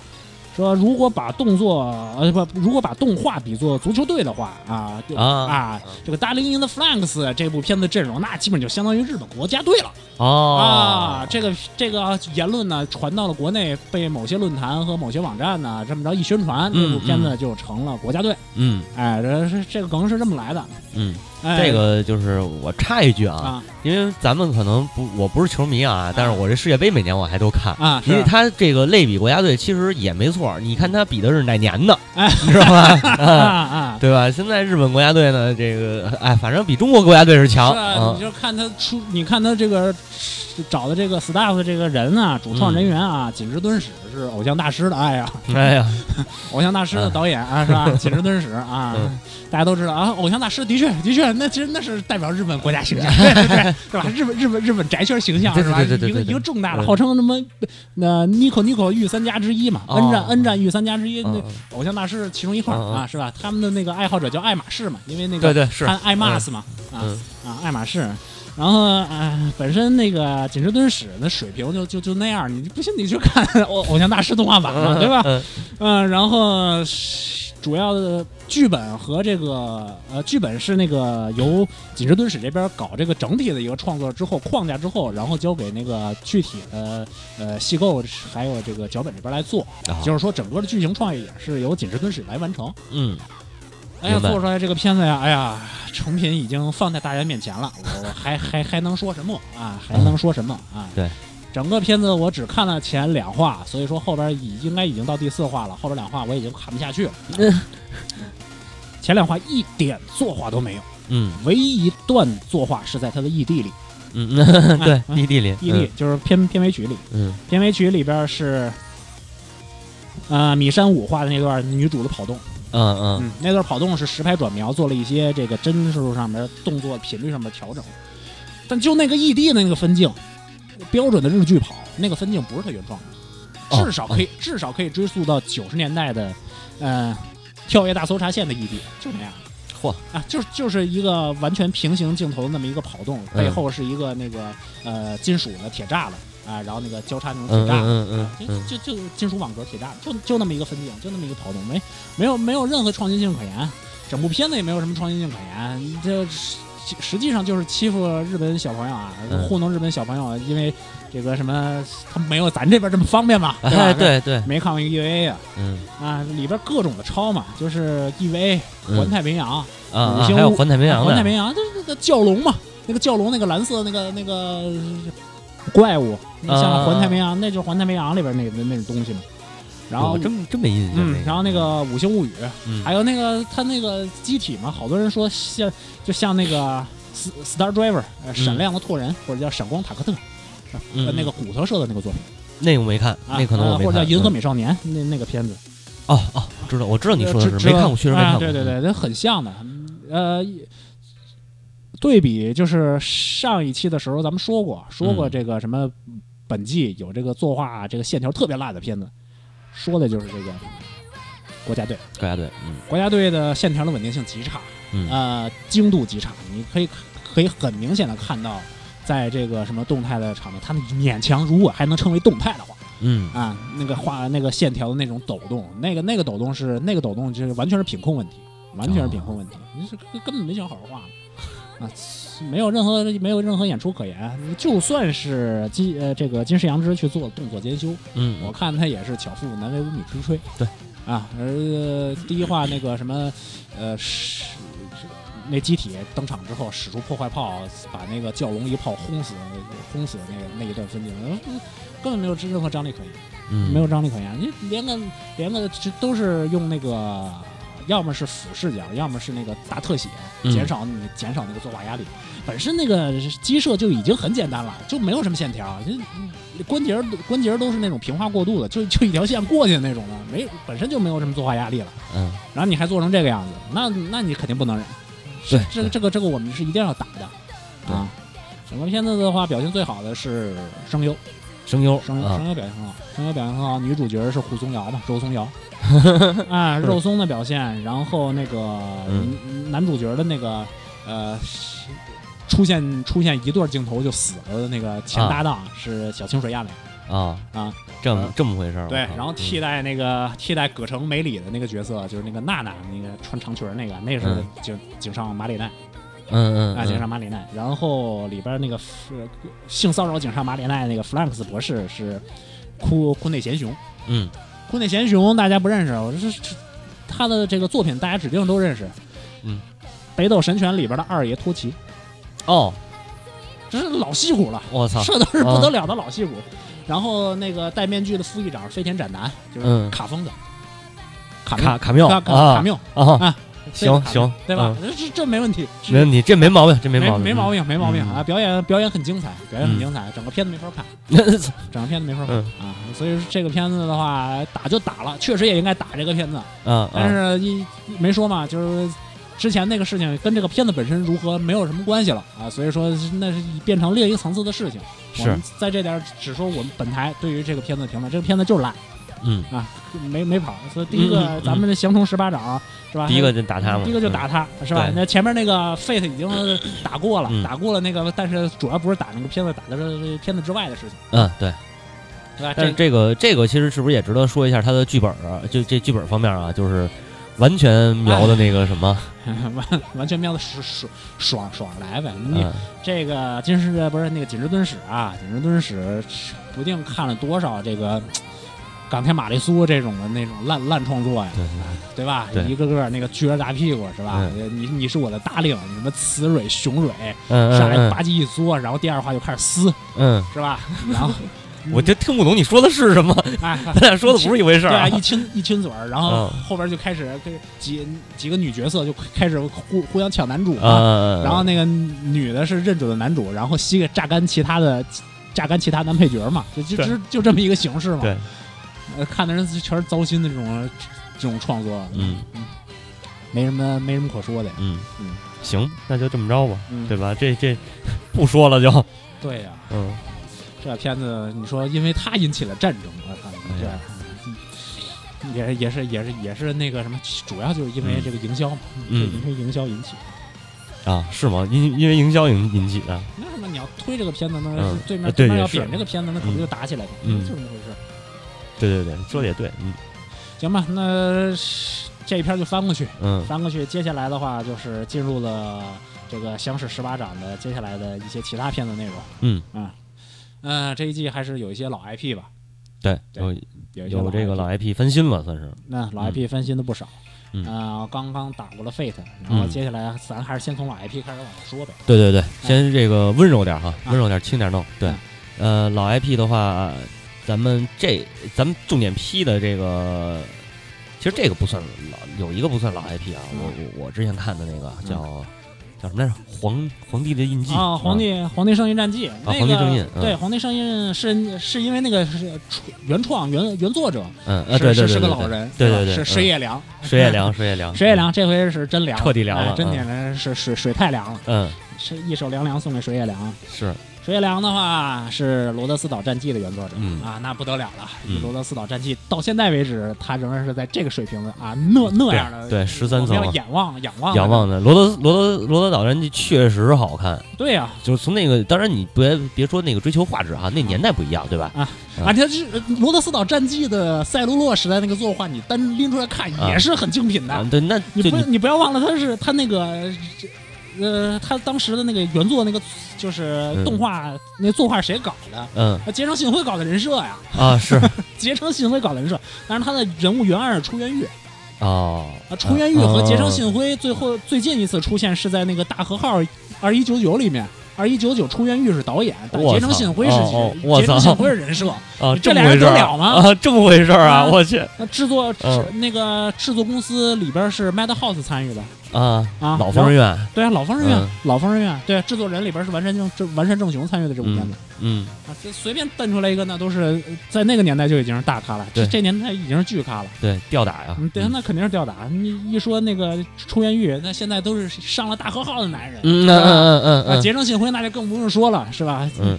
说如果把动作呃不，如果把动画比作足球队的话啊就啊啊，这个《Darling in the Franks》这部片子阵容，那基本就相当于日本国家队了哦啊。这个这个言论呢传到了国内，被某些论坛和某些网站呢这么着一宣传，这部片子就成了国家队。嗯哎，这是这个梗是这么来的。嗯，哎，这个就是我插一句啊，啊因为咱们可能不，我不是球迷啊，但是我这世界杯每年我还都看。啊，因为他这个类比国家队，其实也没错。你看他比的是哪年的，哎你知道吧？啊啊，啊。对吧？现在日本国家队呢，这个哎，反正比中国国家队是强。是啊，嗯你就看他出，你看他这个找的这个 staff 这个人啊，主创人员啊，锦织敦史是偶像大师的爱呀，哎呀，偶像大师的导演啊，是吧？锦织敦史啊嗯，大家都知道啊，偶像大师的确的确，那其实那是代表日本国家形象，对 对对，对吧？日本日本日本宅圈形象是吧？一个一个重大的，号称什么那 Nico Nico 御三家之一嘛，哦恩战恩战御三家之一，那嗯偶像大师其中一块啊，是吧？他们的那个爱好者叫爱马仕嘛，因为那个对对是，爱爱马仕嘛，啊嗯啊，爱马仕。然后，呃，本身那个锦之敦史的水平就就就那样，你不信你去看 偶偶像大师动画版嘛，对吧？嗯嗯，然后是主要的剧本和这个呃，剧本是那个由锦织敦史这边搞这个整体的一个创作之后框架之后，然后交给那个具体的呃戏构还有这个脚本这边来做，啊就是说整个的剧情创意也是由锦织敦史来完成。嗯哎呀，做出来这个片子呀，哎呀，成品已经放在大家面前了，我还还还能说什么啊？还能说什么啊？对，整个片子我只看了前两话，所以说后边已应该已经到第四话了，后边两话我已经看不下去了。前两话一点作画都没有，嗯唯一一段作画是在他的异地里嗯，对啊异地里异地就是片片尾曲里，嗯片尾曲里边是。呃，米山舞画的那段女主的跑动，嗯嗯嗯，那段跑动是实拍转描，做了一些这个帧数上面动作频率上面调整。但就那个异地的那个分镜，标准的日剧跑，那个分镜不是他原创的，哦至少可以、至少可以追溯到九十年代的，呃，跳跃大搜查线的异地，就那样。嚯啊，就是就是一个完全平行镜头的那么一个跑动，嗯背后是一个那个呃金属的铁栅栏啊，然后那个交叉那种铁嗯栅栏。嗯嗯就嗯就就金属网格铁栅，就就那么一个分镜，就那么一个跑动，没没有没有任何创新性可言，整部片子也没有什么创新性可言，这实实际上就是欺负日本小朋友啊，嗯糊弄日本小朋友，因为这个什么，他没有咱这边这么方便嘛，对吧？哎，对对，没看过 EVA 啊，嗯啊，里边各种的抄嘛，就是 EVA、嗯环太平洋、啊啊，还有环太平洋的，环太平洋，就是那个蛟龙嘛，那个蛟龙那个蓝色那个那个怪物，那啊像环太平洋，那就是环太平洋里边那那那种东西嘛。然后，真真没印象嗯，然后那个五星物语，嗯还有那个它那个机体嘛，好多人说像就像那个 Star Driver，呃，闪亮的拓人，或者叫闪光塔克特，那个骨头社的那个作品那个我没看，啊，那可能我没看，呃或者叫银河嗯美少年那那个片子，哦哦，知道，我知道你说的是没看过，确实没看啊过，对对对，那很像的。嗯呃，对比就是上一期的时候咱们说过，说过嗯这个什么本季有这个作画这个线条特别烂的片子，说的就是这个国家队。国家队，嗯国家队的线条的稳定性极差，嗯呃，精度极差。你可以可以很明显的看到，在这个什么动态的场面，他们勉强如果还能称为动态的话。嗯啊，那个画那个线条的那种抖动，那个那个抖动是那个抖动就是完全是品控问题，完全是品控问题，你是根根本没想好好画啊，没有任何没有任何演出可言。就算是金呃这个金世阳之去做动作兼修，嗯，我看他也是巧妇难为无米之炊。对，啊，而第一话那个什么呃是。那机体登场之后，使出破坏炮，把那个蛟龙一炮轰死，轰死那个那一段分镜，呃根本没有任何张力可言。嗯没有张力可言。你连个连个这都是用那个，要么是俯视角，要么是那个大特写，嗯减少你减少那个作画压力。本身那个鸡舍就已经很简单了，就没有什么线条，就关节关节都是那种平滑过渡的，就就一条线过去的那种的，没本身就没有什么作画压力了。嗯。然后你还做成这个样子，那那你肯定不能忍。对。这个这个这个我们是一定要打的。啊。整个片子的话，表现最好的是声优，声优啊声优声优表现很好，声优表现很好，女主角是胡松瑶嘛，肉松瑶，啊，肉松的表现，然后那个、嗯。男主角的那个呃是出现出现一段镜头就死了的那个前搭档是小清水亚美。啊。啊，这么这么回事儿，对然后替代那个替代葛城美里的那个角色就是那个娜娜，那个穿长裙儿那个，那是嗯。井井上马里奈。嗯嗯啊，井嗯上马里奈，然后里边那个是性骚扰井上马里奈那个弗兰克斯博士是库库内贤雄。嗯。库内贤雄大家不认识，我这这他的这个作品大家指定都认识。嗯，《北斗神拳》里边的二爷托奇，哦，这是老戏骨了，我操，这都是不得了的老戏骨。然后那个戴面具的副议长飞田斩男，就是嗯。卡疯子，卡卡卡缪。卡卡啊。卡缪，啊，啊行行。对吧？嗯。这这没问题，没问题，这没毛病，这没没毛病，没毛病，没毛病嗯。啊！表演表演很精彩，表演很嗯。精彩，整个片子没法看。整个片子没法看、嗯。啊，所以说这个片子的话，打就打了，确实也应该打这个片子，嗯，但是一没说嘛，就是之前那个事情跟这个片子本身如何没有什么关系了啊，所以说那是变成另一个层次的事情。我是们在这点儿只说我们本台对于这个片子的评论，这个片子就是烂嗯，啊，没没跑。所以第一个，嗯嗯嗯咱们的降虫十八掌是吧？第一个就打他嘛，第一个就打他是吧？那前面那个 Fate 已经打过了，嗯打过了那个，但是主要不是打那个片子，打的是片子之外的事情，嗯，对。对吧？但是这这个这个其实是不是也值得说一下他的剧本啊？就这剧本方面啊，就是完全瞄的那个什么，完完全瞄的爽爽爽爽来呗。你嗯这个金士不是那个锦之敦史啊，锦之敦史不定看了多少这个冈田玛丽苏这种的那种烂烂创作呀，对对吧？对一个个那个撅着大屁股是吧？你你是我的大令，什么雌蕊雄蕊，上来吧唧一嘬，然后第二话就开始撕，嗯，是吧？然后我就听不懂你说的是什么，哎，咱俩说的不是一回事对啊。一亲一亲嘴儿，然后嗯后边就开始跟几几个女角色就开始互互相抢男主嘛。啊，然后那个女的是认准了男主，然后吸个榨干其他的，榨干其他男配角嘛，就就对就就这么一个形式嘛。对，呃，看的人全是糟心的这种这种创作，嗯嗯没什么没什么可说的呀。嗯嗯行，那就这么着吧，嗯，对吧？这这 不说了就，对呀、嗯这片子你说因为它引起了战争，我操，这哎呀。也是也是也是也是那个什么，主要就是因为嗯这个营销嘛，嗯因为营销引起的。啊，是吗？因因为营销引引起的，那什么，你要推这个片子，那嗯对面呃对面要贬这个片子，那可不就打起来了？嗯就这么回事。对对对，说的也对，嗯行吧，那这一篇就翻过去，嗯翻过去。接下来的话就是进入了这个乡试十八掌的接下来的一些其他片子内容。嗯，啊，嗯，这一季还是有一些老 IP 吧，对，有有有这个老 IP 翻新了，算是，那老 IP 翻新的不少。嗯呃刚刚打过了 Fate，然后嗯接下来咱还是先从老 IP 开始往下说呗。对对对，先这个温柔点哈，啊温柔点，轻点弄。对嗯，呃，老 IP 的话，咱们这咱们重点批的这个，其实这个不算老，有一个不算老 IP 啊，我我我之前看的那个叫叫什么来着？皇皇帝的印记啊，皇帝皇帝圣印战记，那个皇帝圣印嗯。对，皇帝圣印是是因为那个是出原创原原作者嗯呃对对对是个老人，对对对是水嗯野良，水野良，水野良，水野良这回是真凉，彻底凉了哎真嗯。点的是水水太凉了，嗯，是一首凉凉送给水野良。是水野良的话是罗德斯岛战记的原作者、嗯啊，那不得了了。嗯罗德斯岛战记到现在为止，他仍然是在这个水平的啊，那那样的对十三层要层仰望仰望仰望的罗德罗德罗德岛战记确实好看，对呀、就是从那个，当然你别别说那个追求画质啊，那年代不一样，对吧？啊，嗯而且是罗德斯岛战记的赛璐珞时代那个作画，你单拎出来看啊也是很精品的。啊，对，那你不你不要忘了，他是他那个。呃，他当时的那个原作那个就是嗯。动画、那作画谁搞的？嗯。啊，结城信辉搞的人设呀，啊是。结城信辉搞的人设，但是他的人物原案是出渊玉哦。啊，出渊玉和结城哦信辉最后最近一次出现是在那个大和号二一九九里面，二一九九出渊玉是导演，但我结城信辉是哦哦我操结城信辉是人设，啊，这俩人得了吗 啊，这么回事啊，啊我去那制作、嗯。那个制作公司里边是 Madhouse 参与的啊，啊，老疯人院，对啊，老疯人院，嗯老疯人院，对，制作人里边是完山正正完善正雄参与的这部片子、嗯啊，这随便瞪出来一个，那都是呃在那个年代就已经是大咖了，这对这年代已经是巨咖了。对，吊打呀，嗯，对，那肯定是吊打。你一说那个出原玉，那现在都是上了大和号的男人，嗯嗯嗯嗯啊，嗯结成信辉那就更不用说了，是吧？嗯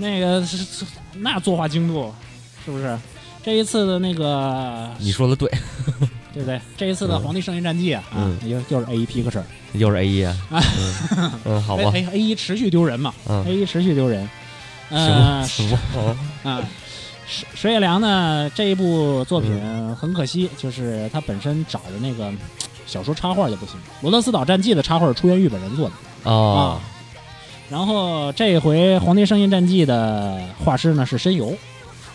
那个是是那作画精度，是不是？这一次的那个，你说的对，对不对？这一次的《嗯。皇帝圣印战记》啊，啊嗯，又又是 A 一 P 个事儿。又是 A 一啊，嗯嗯，好吧，，A 一持续丢人嘛嗯，，A 一持续丢人。行 啊，水水野良呢这一部作品很可惜，就是他本身找的那个小说插画就不行。罗德斯岛战记的插画是出原玉本人做的哦。啊，然后这一回《皇帝圣印战记》的画师呢是申游，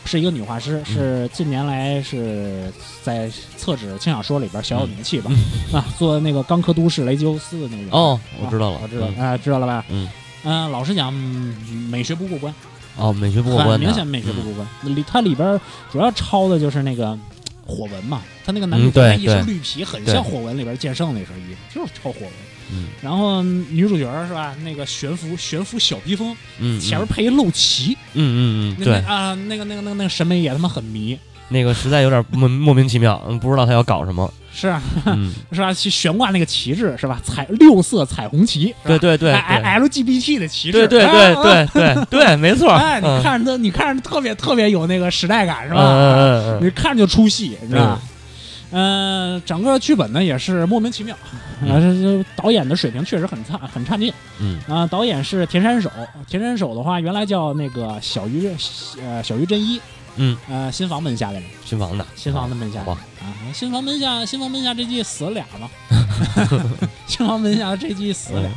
是一个女画师，嗯是近年来是在厕纸轻小说里边小有名气吧？嗯啊，做那个《钢科都市雷吉欧斯》的那个哦，我知道了，我知道了啊，知道了吧？嗯嗯，老实讲，嗯美学不过关。哦，美学不过关的，明显美学不过关。里它里边主要抄的就是那个火纹嘛，他那个男嗯主角一身绿皮，很像火纹里边剑圣那身衣服，就是超火纹。嗯然后女主角是吧？那个悬浮悬浮小披风，嗯，前面配一露脐，嗯嗯嗯，那对，啊，那个那个那个那个审美也他妈很迷，那个实在有点莫莫名其妙，嗯，不知道他要搞什么，是啊，嗯，是吧？去悬挂那个旗帜是吧？彩六色彩虹旗，对对对哎对。L G B T 的旗帜，对对啊啊对对对对，没错。哎，你嗯看着他，你看着特别特别有那个时代感，是嗯吧？嗯嗯嗯你看着就出戏，你知道吧？嗯、整个剧本呢也是莫名其妙，嗯啊，这这导演的水平确实很差，很差劲嗯啊。导演是田山守，田山守的话原来叫那个小鱼，呃，小鱼真一嗯，呃，新房门下的人，新房的，新房的门下啊，新房门下，新房门下这季死了俩嘛，新房门下这季死了。俩，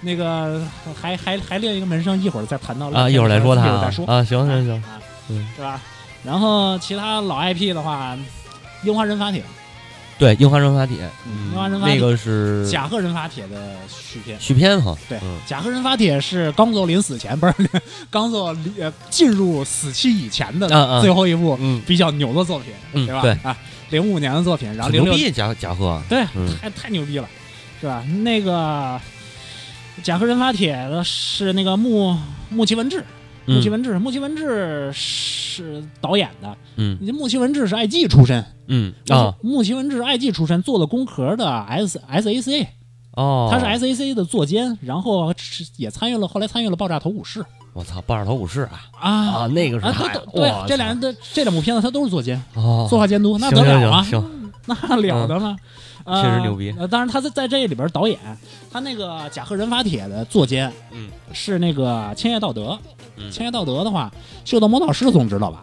那个还还还另一个门生，一会儿再谈到啊，一会儿再说他啊。一会儿再说。啊，行行行，啊，嗯。是吧？然后其他老 IP 的话，樱花人法帖、对，樱花人法帖，嗯樱花人法帖那个是甲贺人法帖的续篇。续篇哈，对嗯，甲贺人法帖是刚作临死前，不是 刚作临呃进入死期以前的嗯嗯最后一部嗯，比较牛的作品，对吧？嗯对啊，零五年的作品，然后零六挺牛逼，贾贾贺，对，嗯太太牛逼了，是吧？那个甲贺人法帖的是那个木木崎文治，木崎嗯文治，木崎文治是导演的，嗯。你木崎文治是 IG 出身。嗯啊，木崎文治 IG 出身，做了工壳的 S SAC，哦，他是 SAC 的坐监，然后是也参与了，后来参与了《爆炸头武士》我操，爆炸头武士啊。啊。啊，那个是啊，太都都对，这俩人的这两部片子他都是作监，哦，作画监督，那得了吗？行行，那了得吗？呃确实牛逼。呃，当然他在在这里边导演，他那个《甲贺忍法帖》的作监嗯。是那个千叶道德。嗯，千叶道德的话，秀逗魔导士总知道吧？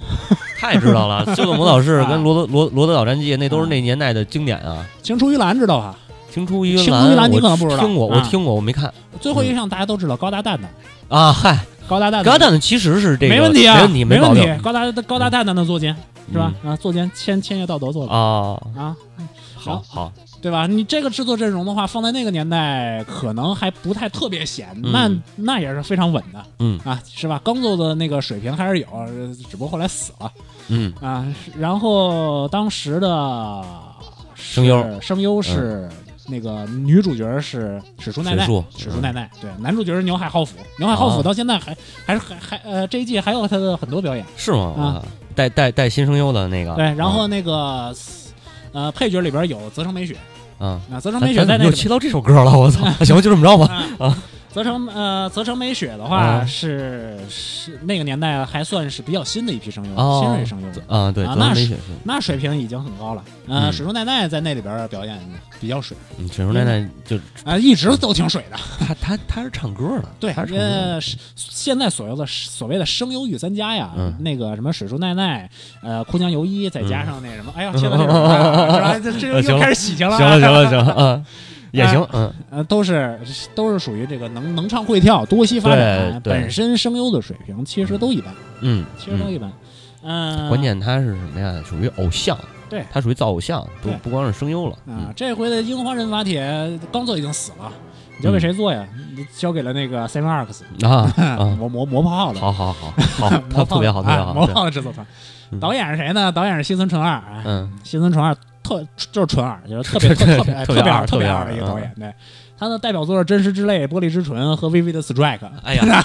太知道了，《秀逗魔导士》啊。跟《罗德罗罗德岛战记》那都是那年代的经典啊，青出于蓝知道吧？《青出于蓝》，青出于蓝你可能不知道。听过，我啊。听过，我没看。最后一项大家都知道，高达蛋蛋，啊。嗨，高达蛋蛋，高蛋其实是这个没问题啊，没问题，没。问题。高达高达蛋蛋的作监是吧？啊，作监签签约道德做的啊，啊，好好，对吧？你这个制作阵容的话，放在那个年代，可能还不太特别显，嗯。那那也是非常稳的嗯。啊，是吧？刚做的那个水平还是有，呃只不过后来死了嗯。啊。然后当时的声优声优是那个女主角是史书奈奈史书奈奈，对，男主角是牛海浩辅，牛海浩辅啊到现在还还是还还呃这一季还有他的很多表演，是吗？啊啊，带带带新声优的那个，对，然后嗯。那个呃配角里边有泽城美雪，嗯，啊，泽城美雪在那有切到这首歌了？我操！行，就这么着吧。啊，泽城呃，泽城美雪的话啊是是那个年代还算是比较新的一批声优，哦新锐声优。啊，对，泽啊那是美雪是，那水平已经很高了。呃，嗯水树奈奈在那里边表演比较水嗯，水树奈奈就啊、一直都挺水的。他他他是唱歌的，对，他是唱歌的。呃，是现在所有的所谓的声优御三家呀，嗯那个什么水树奈奈，呃，哭江游一，再加上那什么，哎呀，嗯现在这种啊是吧？这这呃 行了又开始喜庆了啊。行了行了行了，嗯，也行，嗯呃，都是都是属于这个能能唱会跳、多栖发展，本身声优的水平其实都一般，嗯，其实都一般。嗯，关键他是什么呀？属于偶像，对他属于造偶像，不不光是声优了。啊，这回的樱花人法帖刚做已经死了，你交给谁做呀？交给了那个 Seven Arcs 嗯啊啊，磨磨磨炮的，好好好 好，他特别好，特别好。啊磨对炮的制作团嗯。导演是谁呢？导演是西村纯二，啊嗯，西村纯二特就是纯二，就是特别 特特别哎特别特别二嗯二的一个导演。对，他的代表作是《真实之泪》《玻璃之唇》和《微微的 Strike》。哎呀，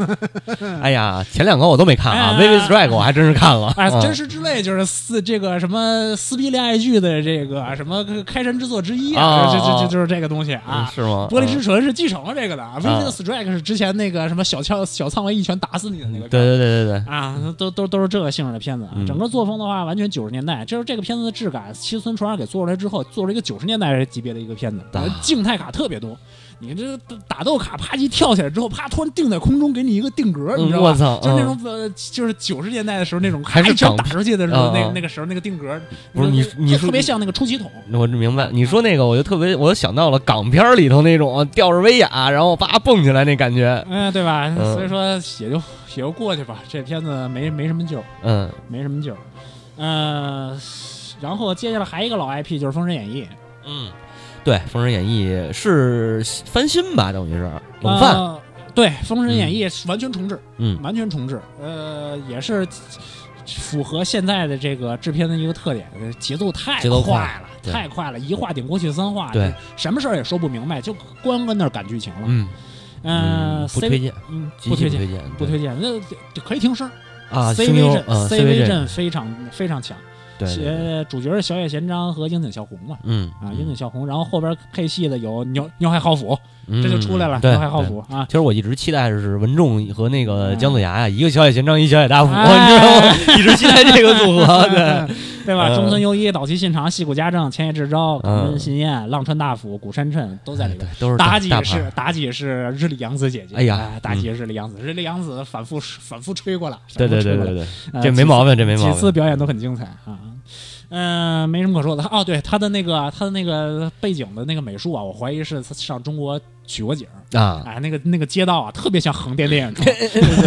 哎呀，前两个我都没看啊，哎《微微 Strike》我还真是看了。哎，嗯真实之泪就是撕这个什么撕逼恋爱剧的这个什么开山之作之一啊这这啊这就是这个东西嗯啊。是吗？玻璃之唇是继承了这个的，啊微微的 Strike 是之前那个什么小枪小苍蝇一拳打死你的那个。对对对对对，啊，都都都是这个性质的片子整个作风的话，完全九十年代，就是这个片子的质感，七村传二给做出来之后，做了一个九十年代级别的一个片子，啊静态卡特别多。你这打斗卡啪叽跳起来之后，啪突然定在空中，给你一个定格，你知道吧？嗯我操，就是那嗯种呃，就是九十年代的时候那种，还是咔一拳港打出去的时候，那个那个时候那个定格，不是你你说特别像那个出气筒，我明白，你说那个我就特别，我就想到了港片里头那种吊着威亚，然后叭蹦起来那感觉。嗯，对吧？嗯所以说也就也就过去吧，这片子没没什么救，嗯没什么救。嗯，然后接下来还一个老 IP 就是《封神演义》。嗯，对，《封神演义》是翻新吧，等于是冷饭。呃对，《封神演义》完全重置，嗯完全重置，呃，也是符合现在的这个制片的一个特点，呃节奏太快快了，对太快了，一话顶过去三话，对，什么事儿也说不明白，就光跟那儿赶剧情了。嗯嗯，不推荐，嗯，不推荐，不推荐，那就可以听声啊。，CV 阵嗯，CV 阵，阵非常非常强，对对对，呃，主角是小野贤章和樱井孝宏嘛。嗯啊，樱井孝宏，然后后边配戏的有牛牛海浩辅，嗯这就出来了，对牛海浩对。辅啊，其实我一直期待的是文仲和那个嗯。姜子牙呀，一个小野贤章，一小野大辅，哎。你知道吗？一直期待这个组合，对，对吧？嗯中村优一、岛崎信长、细谷家政、千叶智昭、冈嗯本信彦、浪川大辅、古山衬都在里面。都是妲己大是妲己是日里阳子姐姐，哎呀妲己是日里阳子，日里阳子反复反复吹过了，对对对对对，呃这没毛病，这没毛病几次。表演都很精彩啊。嗯、没什么可说的。哦，对，他的那个他的那个背景的那个美术啊，我怀疑是上中国取过景。啊，哎，那个那个街道啊，特别像横店电影城，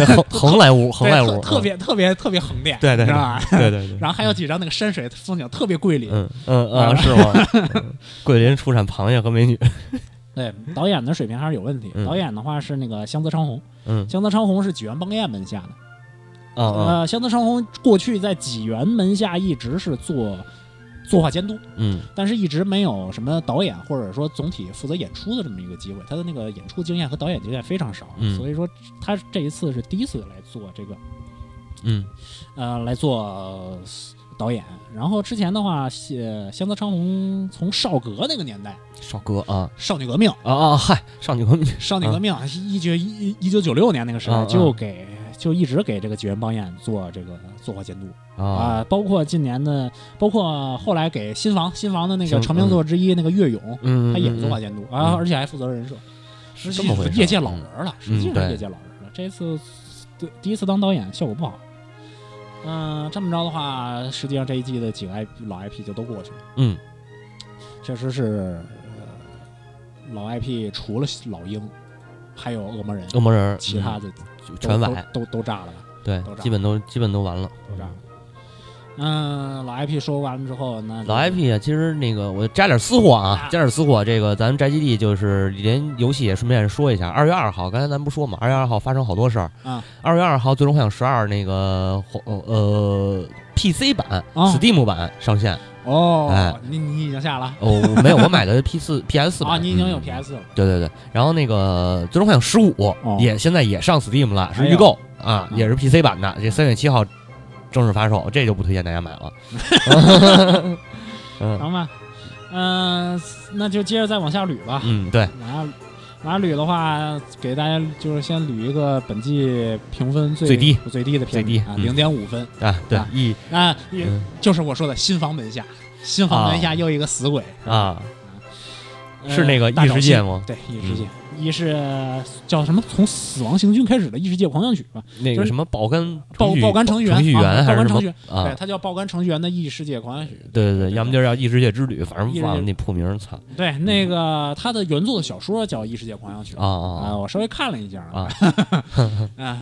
横 横来屋，横来屋，特特别特别特别横店，对对是吧？对对对。然后还有几张那个山水风景特别桂林。嗯嗯啊，是吗？嗯桂林出产螃蟹和美女。对，导演的水平还是有问题。嗯导演的话是那个香泽昌宏，嗯香泽昌宏是举元邦彦门下的。呃，香泽昌宏过去在纪元门下一直是做作画监督，嗯但是一直没有什么导演或者说总体负责演出的这么一个机会。他的那个演出经验和导演经验非常少，嗯所以说他这一次是第一次来做这个嗯呃来做呃导演。然后之前的话，呃香泽昌宏从少格那个年代，少哥啊少女革命，啊啊！嗨，少女革命少女革命，一九一一九九六年那个时候嗯嗯就给。就一直给这个几人帮演做这个作画监督。啊。啊、包括近年的，包括后来给新房新房的那个成名作之一、那个岳勇，嗯，他也是作画监督。啊，嗯。而且还负责人设，实际这么回事。业界老人了，实际上业界老人了。这次对第一次当导演，效果不好。嗯、这么着的话，实际上这一季的几个 IP 老 IP 就都过去了。嗯。确实是、呃、老 IP，除了老鹰，还有恶魔人，恶魔人，其他的全崴，都都都炸了吧，对基本都基本都完了。都炸了。嗯，老 IP 说完了之后，那老 IP 啊，其实那个我加点私货啊啊，加点私货。这个咱宅基地就是连游戏也顺便说一下，二月二号，刚才咱不说嘛，二月二号发生好多事儿。啊，二月二号，《最终幻想十二》那个呃呃 PC 版、啊 Steam 版上线。哦，哎你你已经下了哦，没有，我买的 P 四 PS 四版。啊，你已经有嗯 PS 了。对对对，然后那个《最终幻想十五》也现在也上 Steam 了，是预购啊，嗯也是 PC 版的，这三月七号正式发售，这就不推荐大家买了。嗯行吧，嗯、那就接着再往下捋吧。嗯，对，往下往下捋的话，给大家就是先捋一个本季评分最最低。最低的评分啊，最低嗯。零点五分。啊，对啊一啊，就是我说的新房门下，新房门下又一个死鬼，啊，呃是那个异世界吗？对，异世界，一是叫什么？从死亡行军开始的异世界狂想曲吧，就是那个什么爆肝爆爆肝程序员程序啊员还是什么爆肝程序对，啊？它叫爆肝程序员的异世界狂想曲。对对对，要么就叫异世界之旅，反正忘了那破名儿，操对，那个他的原作的小说叫《异世界狂想曲》啊啊啊，我稍微看了一下啊！啊，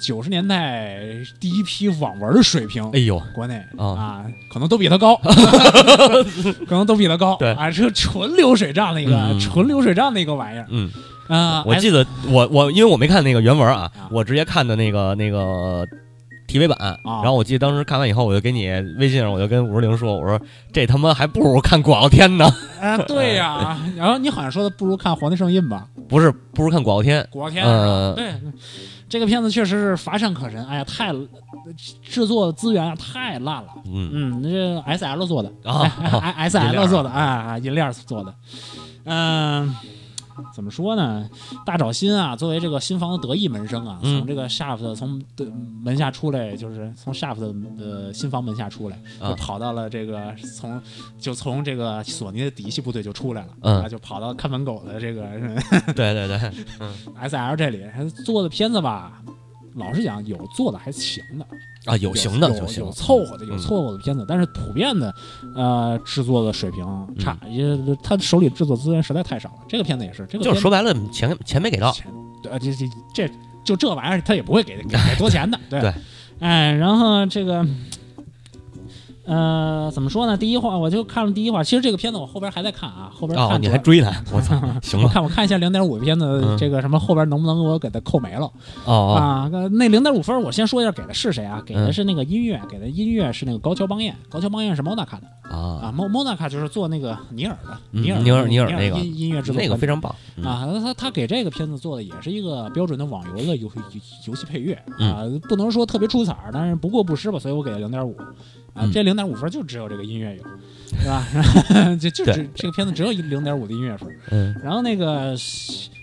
九十年代第一批网文的水平，哎呦，国内啊啊，可能都比他高，可能都比他高。对啊，是纯流水账的一个嗯纯流水账的一个玩意儿嗯，啊。我记得我我因为我没看那个原文啊啊，我直接看的那个那个 TV 版，然后我记得当时看完以后，我就给你微信上我就跟五十铃说，我说这他妈还不如看广告天呢，啊，对呀。然后你好像说的不如看《皇帝圣印》吧？不是不如看广告天，国天嗯对。这个片子确实是乏善可陈，哎呀，太制作资源啊太烂了。嗯嗯，这 S L 做的啊，S L 做的，啊，银链儿做的，嗯。怎么说呢？大沼新啊，作为这个新房的得意门生啊，嗯。从这个 Shaft 从的门下出来，就是从 Shaft 的呃新房门下出来，啊。就跑到了这个从就从这个索尼的嫡系部队就出来了，嗯。啊，就跑到看门狗的这个 对对对，S L 这里做的片子吧，老实讲有做的还行的，啊有型的有就行有，凑合的，有嗯凑合的片子，但是普遍的，呃，制作的水平差，嗯也他手里制作资源实在太少了。这个片子也是，这个就是说白了钱钱没给到，钱，呃，这这这就这玩意儿，他也不会给给给多钱的，对，对哎，然后这个。呃，怎么说呢？第一话我就看了第一话，其实这个片子我后边还在看啊，后边哦看你还追呢，我操，行吧，我看我看一下零点五片子嗯。这个什么后边能不能我给它扣没了。啊，那零点五分，我先说一下给的是谁啊？给的嗯是那个音乐，给的音乐是那个高桥邦彦，高桥邦彦是 Monaca 的。啊啊，Mo Monaca 就是做那个尼尔的，嗯尼尔尼尔尼尼尔那个音音乐制作团那个非常棒，嗯。啊，他他他给这个片子做的也是一个标准的网游的游游游戏配乐嗯。啊，不能说特别出彩，但是不过不失吧，所以我给了零点五啊，嗯这零点五分就只有这个音乐有，对吧？就就只这个片子只有零点五的音乐分。嗯然后那个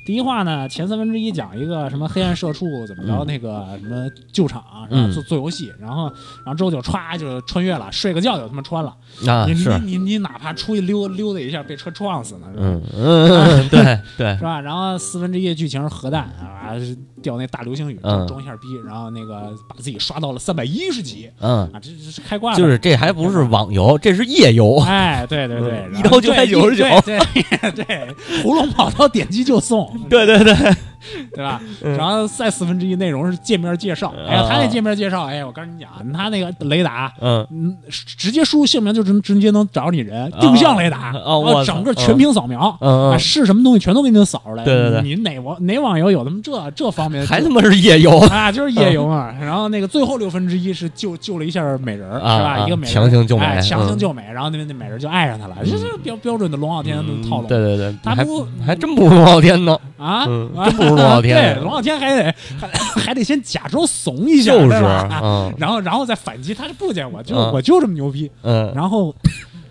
第一话呢，前三分之一讲一个什么黑暗社畜怎么着，嗯那个什么救场，然后嗯。做做游戏，然后然后之后就歘就穿越了，睡个觉就他妈穿了。你啊是，你你你哪怕出去溜溜达一下，被车撞死呢，是吧？嗯 嗯嗯，对对。是，吧？然后四分之一的剧情是核弹啊，掉那大流星雨，嗯装一下逼，然后那个把自己刷到了三百一十级。嗯，啊，这这是开挂了，就是这还不是网游，这是夜游，哎，对对对，嗯然后一刀999对对对对，屠 龙跑到点击就送，对对对，对吧？嗯然后再四分之一内容是界面介绍，哎呀，他那界面介绍，哎，我跟你讲，他那个雷达。嗯嗯，直接输入姓名就直直接能找着你人，定向雷达，哦我操然后整个全屏扫描，嗯啊，是什么东西全都给你扫出来。对对对你哪网哪网游有他妈这这方面？还他妈是夜游啊，就是夜游嘛。然后那个最后六分之一是救救了一下美人是吧？啊一个美人强行救美哎强行嗯救美，然后那那美人就爱上他了，这是标标准的龙傲天的套路。对对对，他不还真不如龙傲天呢，啊，嗯啊真不如龙傲天对，龙傲天还得还 还得先假装怂一下，就是 然后然后再反击，他是不见我，就是嗯我就这么牛逼，嗯，然后。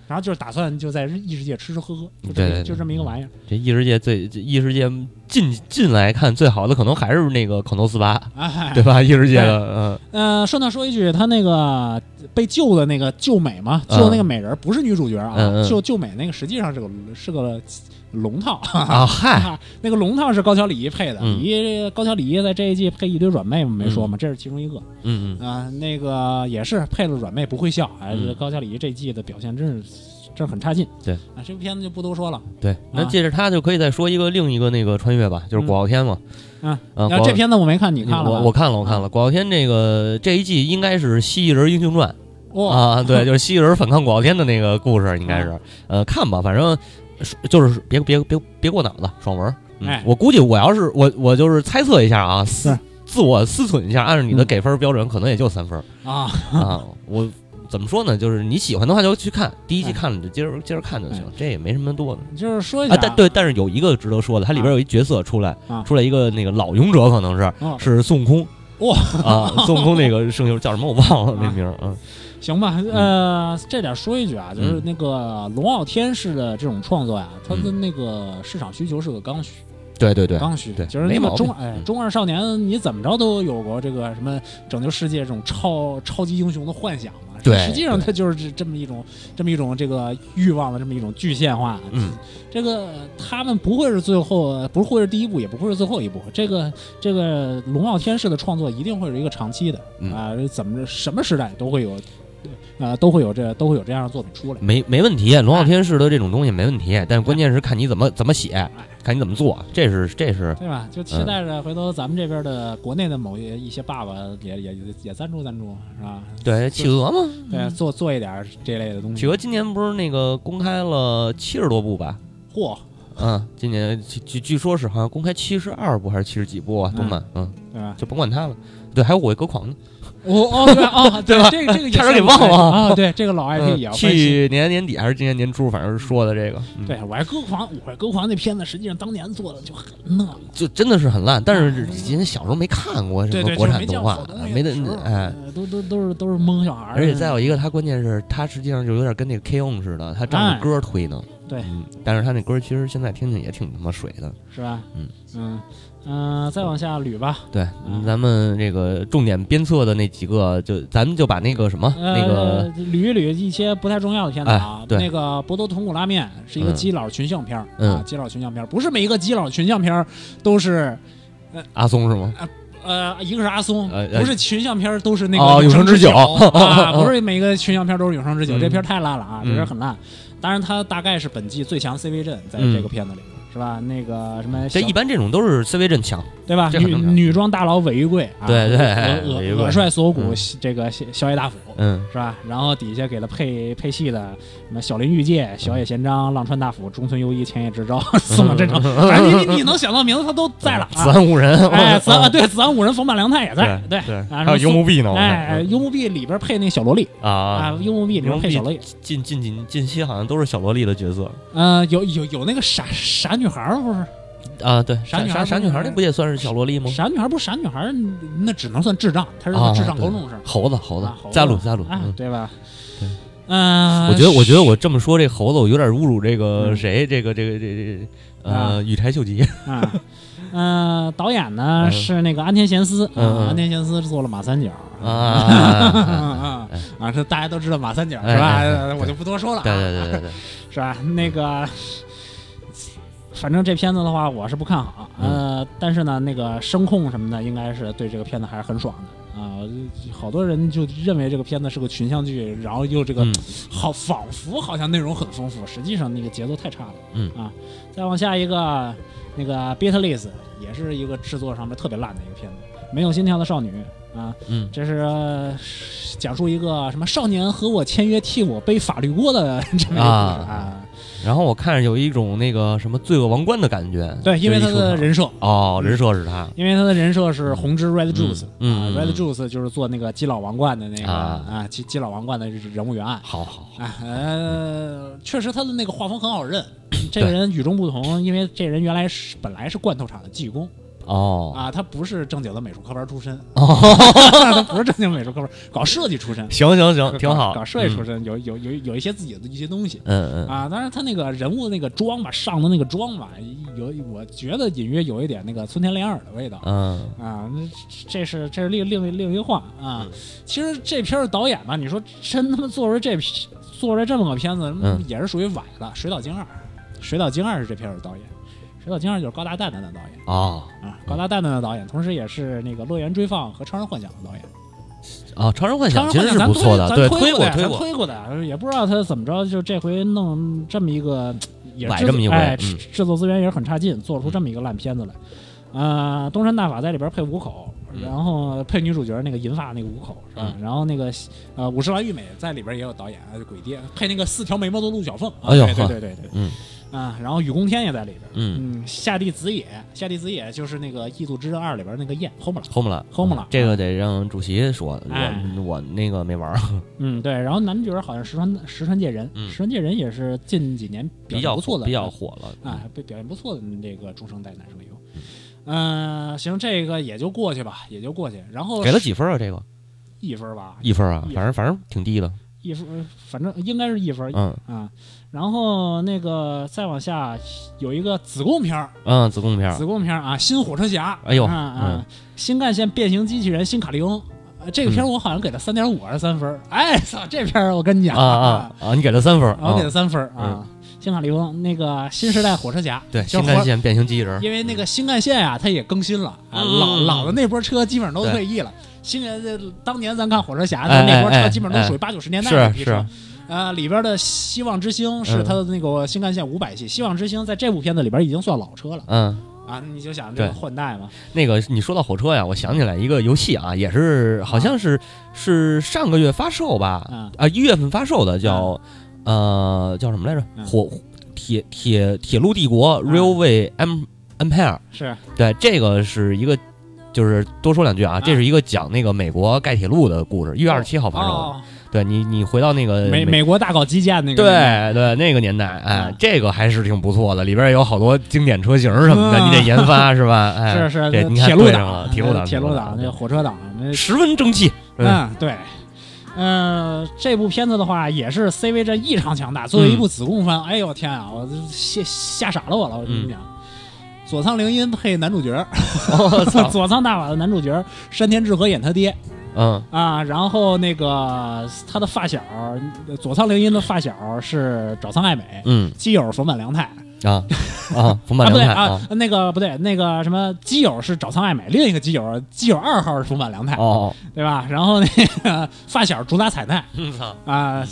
然后就是打算就在异世界吃吃喝喝，就这对就这么一个玩意儿。这异世界最异世界近近来看最好的可能还是那个口头四八，哎，对吧？异世界的，嗯呃，顺道说一句，他那个被救的那个救美嘛，嗯救那个美人不是女主角啊，嗯嗯救救美那个实际上是个是个龙套。啊 嗨，那个龙套是高桥礼仪配的，嗯。李依高桥礼仪在这一季配一堆软妹嘛，没说嘛，这是其中一个。嗯嗯。啊、那个也是配了软妹不会笑，哎，嗯。高桥礼仪这一季的表现真是真是很差劲。对。啊，这部片子就不多说了。对，那啊借着他就可以再说一个另一个那个穿越吧，就是古傲天嘛，嗯啊，啊，果这片子我没看，你看了吧？我我看了，我看了。古傲天这个这一季应该是《蜥蜴人英雄传》哇，啊，对，就是蜥蜴人反抗古傲天的那个故事，应该是。呃，看吧，反正就是别别别别过脑子，爽文。嗯哎我估计我要是我我就是猜测一下啊，自是自我思忖一下，按照你的嗯给分标准，可能也就三分啊，啊。我怎么说呢？就是你喜欢的话就去看，第一季哎看了就接着接着看就行哎，这也没什么多的。就是说一下啊，但对，但是有一个值得说的，它里边有一角色出来，啊出来一个那个老勇者，可能是、哦是孙悟空哇啊，孙悟空那个声优叫什么我忘了 那啊名儿，嗯行吧，呃，这点说一句啊，就是嗯那个龙傲天式的这种创作呀，它的那个市场需求是个刚需，对对对，刚需，对就是那个没毛病中哎嗯。中二少年，你怎么着都有过这个什么拯救世界这种超超级英雄的幻想嘛，对实际上对。它就是这这么一种这么一种这个欲望的这么一种具现化，嗯，这个他们不会是最后，不会是第一步，也不会是最后一步。这个这个龙傲天式的创作一定会是一个长期的嗯。啊、怎么着什么时代都会有，呃，都会有这都会有这样的作品出来。没没问题，龙傲天式的这种东西没问题，但关键是看你怎么怎么写，看你怎么做，这是这是对吧？就期待着回头咱们这边的国内的某一一些爸爸也也也赞助赞助，是吧？对企鹅嘛，对，做做一点这类的东西。企鹅今年不是那个公开了七十多部吧？嚯，嗯，今年据据据说是好像公开七十二部还是七十几部啊？动漫，嗯，对吧？就甭管它了。对，还有我歌狂呢，哦哦对哦 对吧这个这个差点给忘了啊！对，这个老 IP 也要嗯翻新。去年年底还是今年年初，反正是说的这个，嗯对，我爱歌狂，我爱歌狂那片子，实际上当年做的就很烂。就真的是很烂。但是因为小时候没看过什么国产动画没得哎。呃都都都是都是蒙小孩的。而且再有一个，它关键是它实际上就有点跟那个 K On 似的，它照着歌推呢。对嗯，但是他那歌其实现在听听也挺他妈水的。是吧？嗯嗯嗯，再往下捋吧。对，嗯。咱们这个重点鞭策的那几个，就咱们就把那个什么呃，那个捋一捋一些不太重要的片子啊。哎。对。那个《博多豚骨拉面》是一个嗯。基佬群像片儿嗯。啊，基佬群像片儿不是每一个基佬群像片儿都是阿松是吗？呃，一个是阿松不是群像片儿都是那个哦永生之酒。啊，不是每个群像片儿都是永生之酒，嗯。这片太烂了啊，这片很烂。当然，它大概是本季最强 CV 阵，在嗯。这个片子里，是吧？那个什么小，这一般这种都是 CV 阵强。对吧？女女装大佬尾玉贵，啊对对恶恶恶帅锁骨嗯，这个小小野大辅，嗯，是吧？然后底下给他配配戏的什么小林玉介、小野贤章、浪川大辅、中村优一、千叶智昭、司马真诚，反正你你你能想到名字他都在了子啊。安五人，哎，子安对子安五人、冯坂良太也在，对对，啊还有幽木碧呢。哎，幽木碧里边配那小萝莉啊啊，，幽木碧里边配小萝莉，近近近近期好像都是小萝莉的角色嗯，有有有那个傻傻女孩儿不是？啊。对，傻女孩傻傻女孩那不也算是小萝莉吗？傻女孩不是傻女孩儿，那只能算智障，她是啊，智障对高中生，猴子猴子加鲁加鲁。对吧？对嗯，我觉得我觉得我这么说这猴子，我有点侮辱这个嗯谁，这个这个这呃羽柴秀吉。啊，呃，导演呢嗯是那个安田贤司，安田贤司做了马三角啊，啊啊，这大家都知道马三角哎是吧？我就不多说了啊，对对对对对，是吧？那个，反正这片子的话，我是不看好。嗯呃，但是呢，那个声控什么的，应该是对这个片子还是很爽的啊、好多人就认为这个片子是个群像剧，然后又这个嗯好仿佛好像内容很丰富，实际上那个节奏太差了。嗯啊，再往下一个，那个《Beatless》也是一个制作上面特别烂的一个片子，没有心跳的少女啊，嗯这是呃讲述一个什么少年和我签约替我背法律锅的 这么一个故事啊啊。然后我看着有一种那个什么罪恶王冠的感觉，对，因为他的人设，哦，人设是他，因为他的人设是红之 Red Juice，、嗯，Red 嗯。Juice 就是做那个基佬王冠的那个啊。啊，基基佬王冠的人物原案。好好呃，确实他的那个画风很好认，这个人与众不同，因为这人原来是本来是罐头厂的技工哦啊，他不是正经的美术科班出身，哦，他不是正经美术科班，搞设计出身，行行行，挺好，搞搞设计出身，有有有有一些自己的一些东西。嗯，嗯嗯，啊，当然他那个人物那个妆吧，上的那个妆吧，有我觉得隐约有一点那个村田莲耳的味道。嗯啊，那这是这是另另另一话啊。嗯其实这片儿导演吧，你说真他妈做出这做出来这么个片子，嗯也是属于崴了。《水岛精二》，《水岛精二》是这片儿的导演，《水岛精二》就是高达蛋蛋的导演哦啊，高达蛋蛋的导演，同时也是那个《乐园追放》和《超人幻想》的导演。哦，超人幻想其实是不错的，对，咱推的，推推过，咱推过的，也不知道他怎么着，就这回弄这么一个，也这么一回制制作资源也是很差劲，做出这么一个烂片子来。呃，东山大法在里边配五口，嗯然后配女主角那个银发那个五口是吧？嗯然后那个呃五十岚玉美在里边也有导演，呃鬼爹配那个四条眉毛的陆小凤，哎呦呵对对对对，嗯啊，然后雨宫天也在里边，嗯嗯，夏地子野，夏地子野就是那个《异度之刃二》里边那个燕 Home 了。，home 了 Home 了这个得让主席说，哎我我那个没玩儿，嗯，对，然后男主角好像石川石川界人，嗯石川界人也是近几年比较不错的，火比较火了，啊，被表现不错的这个中生代男声优。嗯、行，这个也就过去吧，也就过去。然后给了几分啊？这个一分吧，一分啊一，反正反正挺低的，一分，反正应该是一分、嗯啊。然后那个再往下有一个子贡片儿，嗯，子贡片儿子贡片儿啊，新火车侠，哎呦啊啊嗯，新干线变形机器人新卡利翁。呃这个片儿我好像给了三点五还是三分儿？哎，操，这片儿我跟你讲啊啊啊！你给了三分儿，我给啊了三分儿啊。新卡利翁那个新时代火车侠，对，新干线变形机器人，因为那个新干线啊、它也更新了啊，嗯老老的那波车基本上都退役了。新的这当年咱看火车侠的哎那波车基本上都属于八九十年代的是是。呃，里边的希望之星是嗯它的那个新干线五百系，希望之星在这部片子里边已经算老车了嗯。啊！你就想这个换代嘛，那个你说到火车呀，我想起来一个游戏啊，也是好像是是上个月发售吧，嗯啊一月份发售的，叫呃叫什么来着？嗯火铁铁铁路帝国 Railway Em Empire，是对，这个是一个。就是多说两句啊，啊这是一个讲那个美国盖铁路的故事，一月二十七号发售的。哦，对你，你回到那个美美国大搞基建那个，对对，那个年代，哎嗯，这个还是挺不错的，里边有好多经典车型什么的，嗯你得研发 是吧？哎，是是铁路党铁路党，铁路党，那火车党，那十分争气。嗯嗯，对。嗯、这部片子的话也是 CV 阵异常强大。作为一部子贡番，哎呦天啊，我这吓吓傻了我了！我跟你讲，佐仓绫音配男主角，佐仓大法的男主角山田智和演他爹嗯。啊。然后那个他的发小佐仓绫音的发小是沼仓爱美，嗯。基友冯满良太。啊啊，冯啊，坂良太不对啊，那个不对，那个什么基友是沼仓爱美，另一个基友基友二号是冯满良太，哦，对吧？然后那个发小主打彩奈。我操，啊，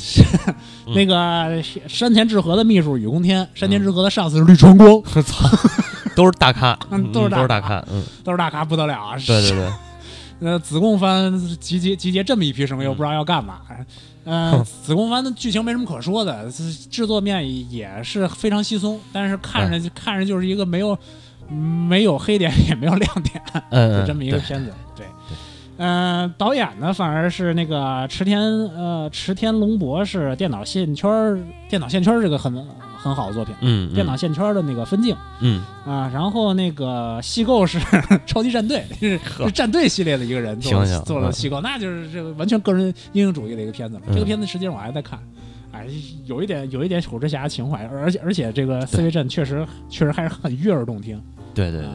那个山田智和的秘书雨宫天，山田智和的上司是绿川光，我操，都是大咖，嗯都是大都是大咖，嗯，都是大咖不得了啊！对对对，呃，子贡番集结集结这么一批声优，嗯不知道要干嘛。呃，子贡番的剧情没什么可说的，制作面也是非常稀松，但是看着看着就是一个没有没有黑点也没有亮点，嗯，就这么一个片子。对，嗯、导演呢反而是那个池田呃池田龙博士电脑线圈儿电脑线圈儿这个很很好的作品。嗯，嗯。电脑线圈的那个分镜嗯。啊，然后那个细构是 超级战队，是是战队系列的一个人做做了细构，那就是这个完全个人英雄主义的一个片子这个片子实际上我还在看，哎，有一点有一点火之侠情怀，而且而且这个四月阵确实确实还是很悦耳动听对对对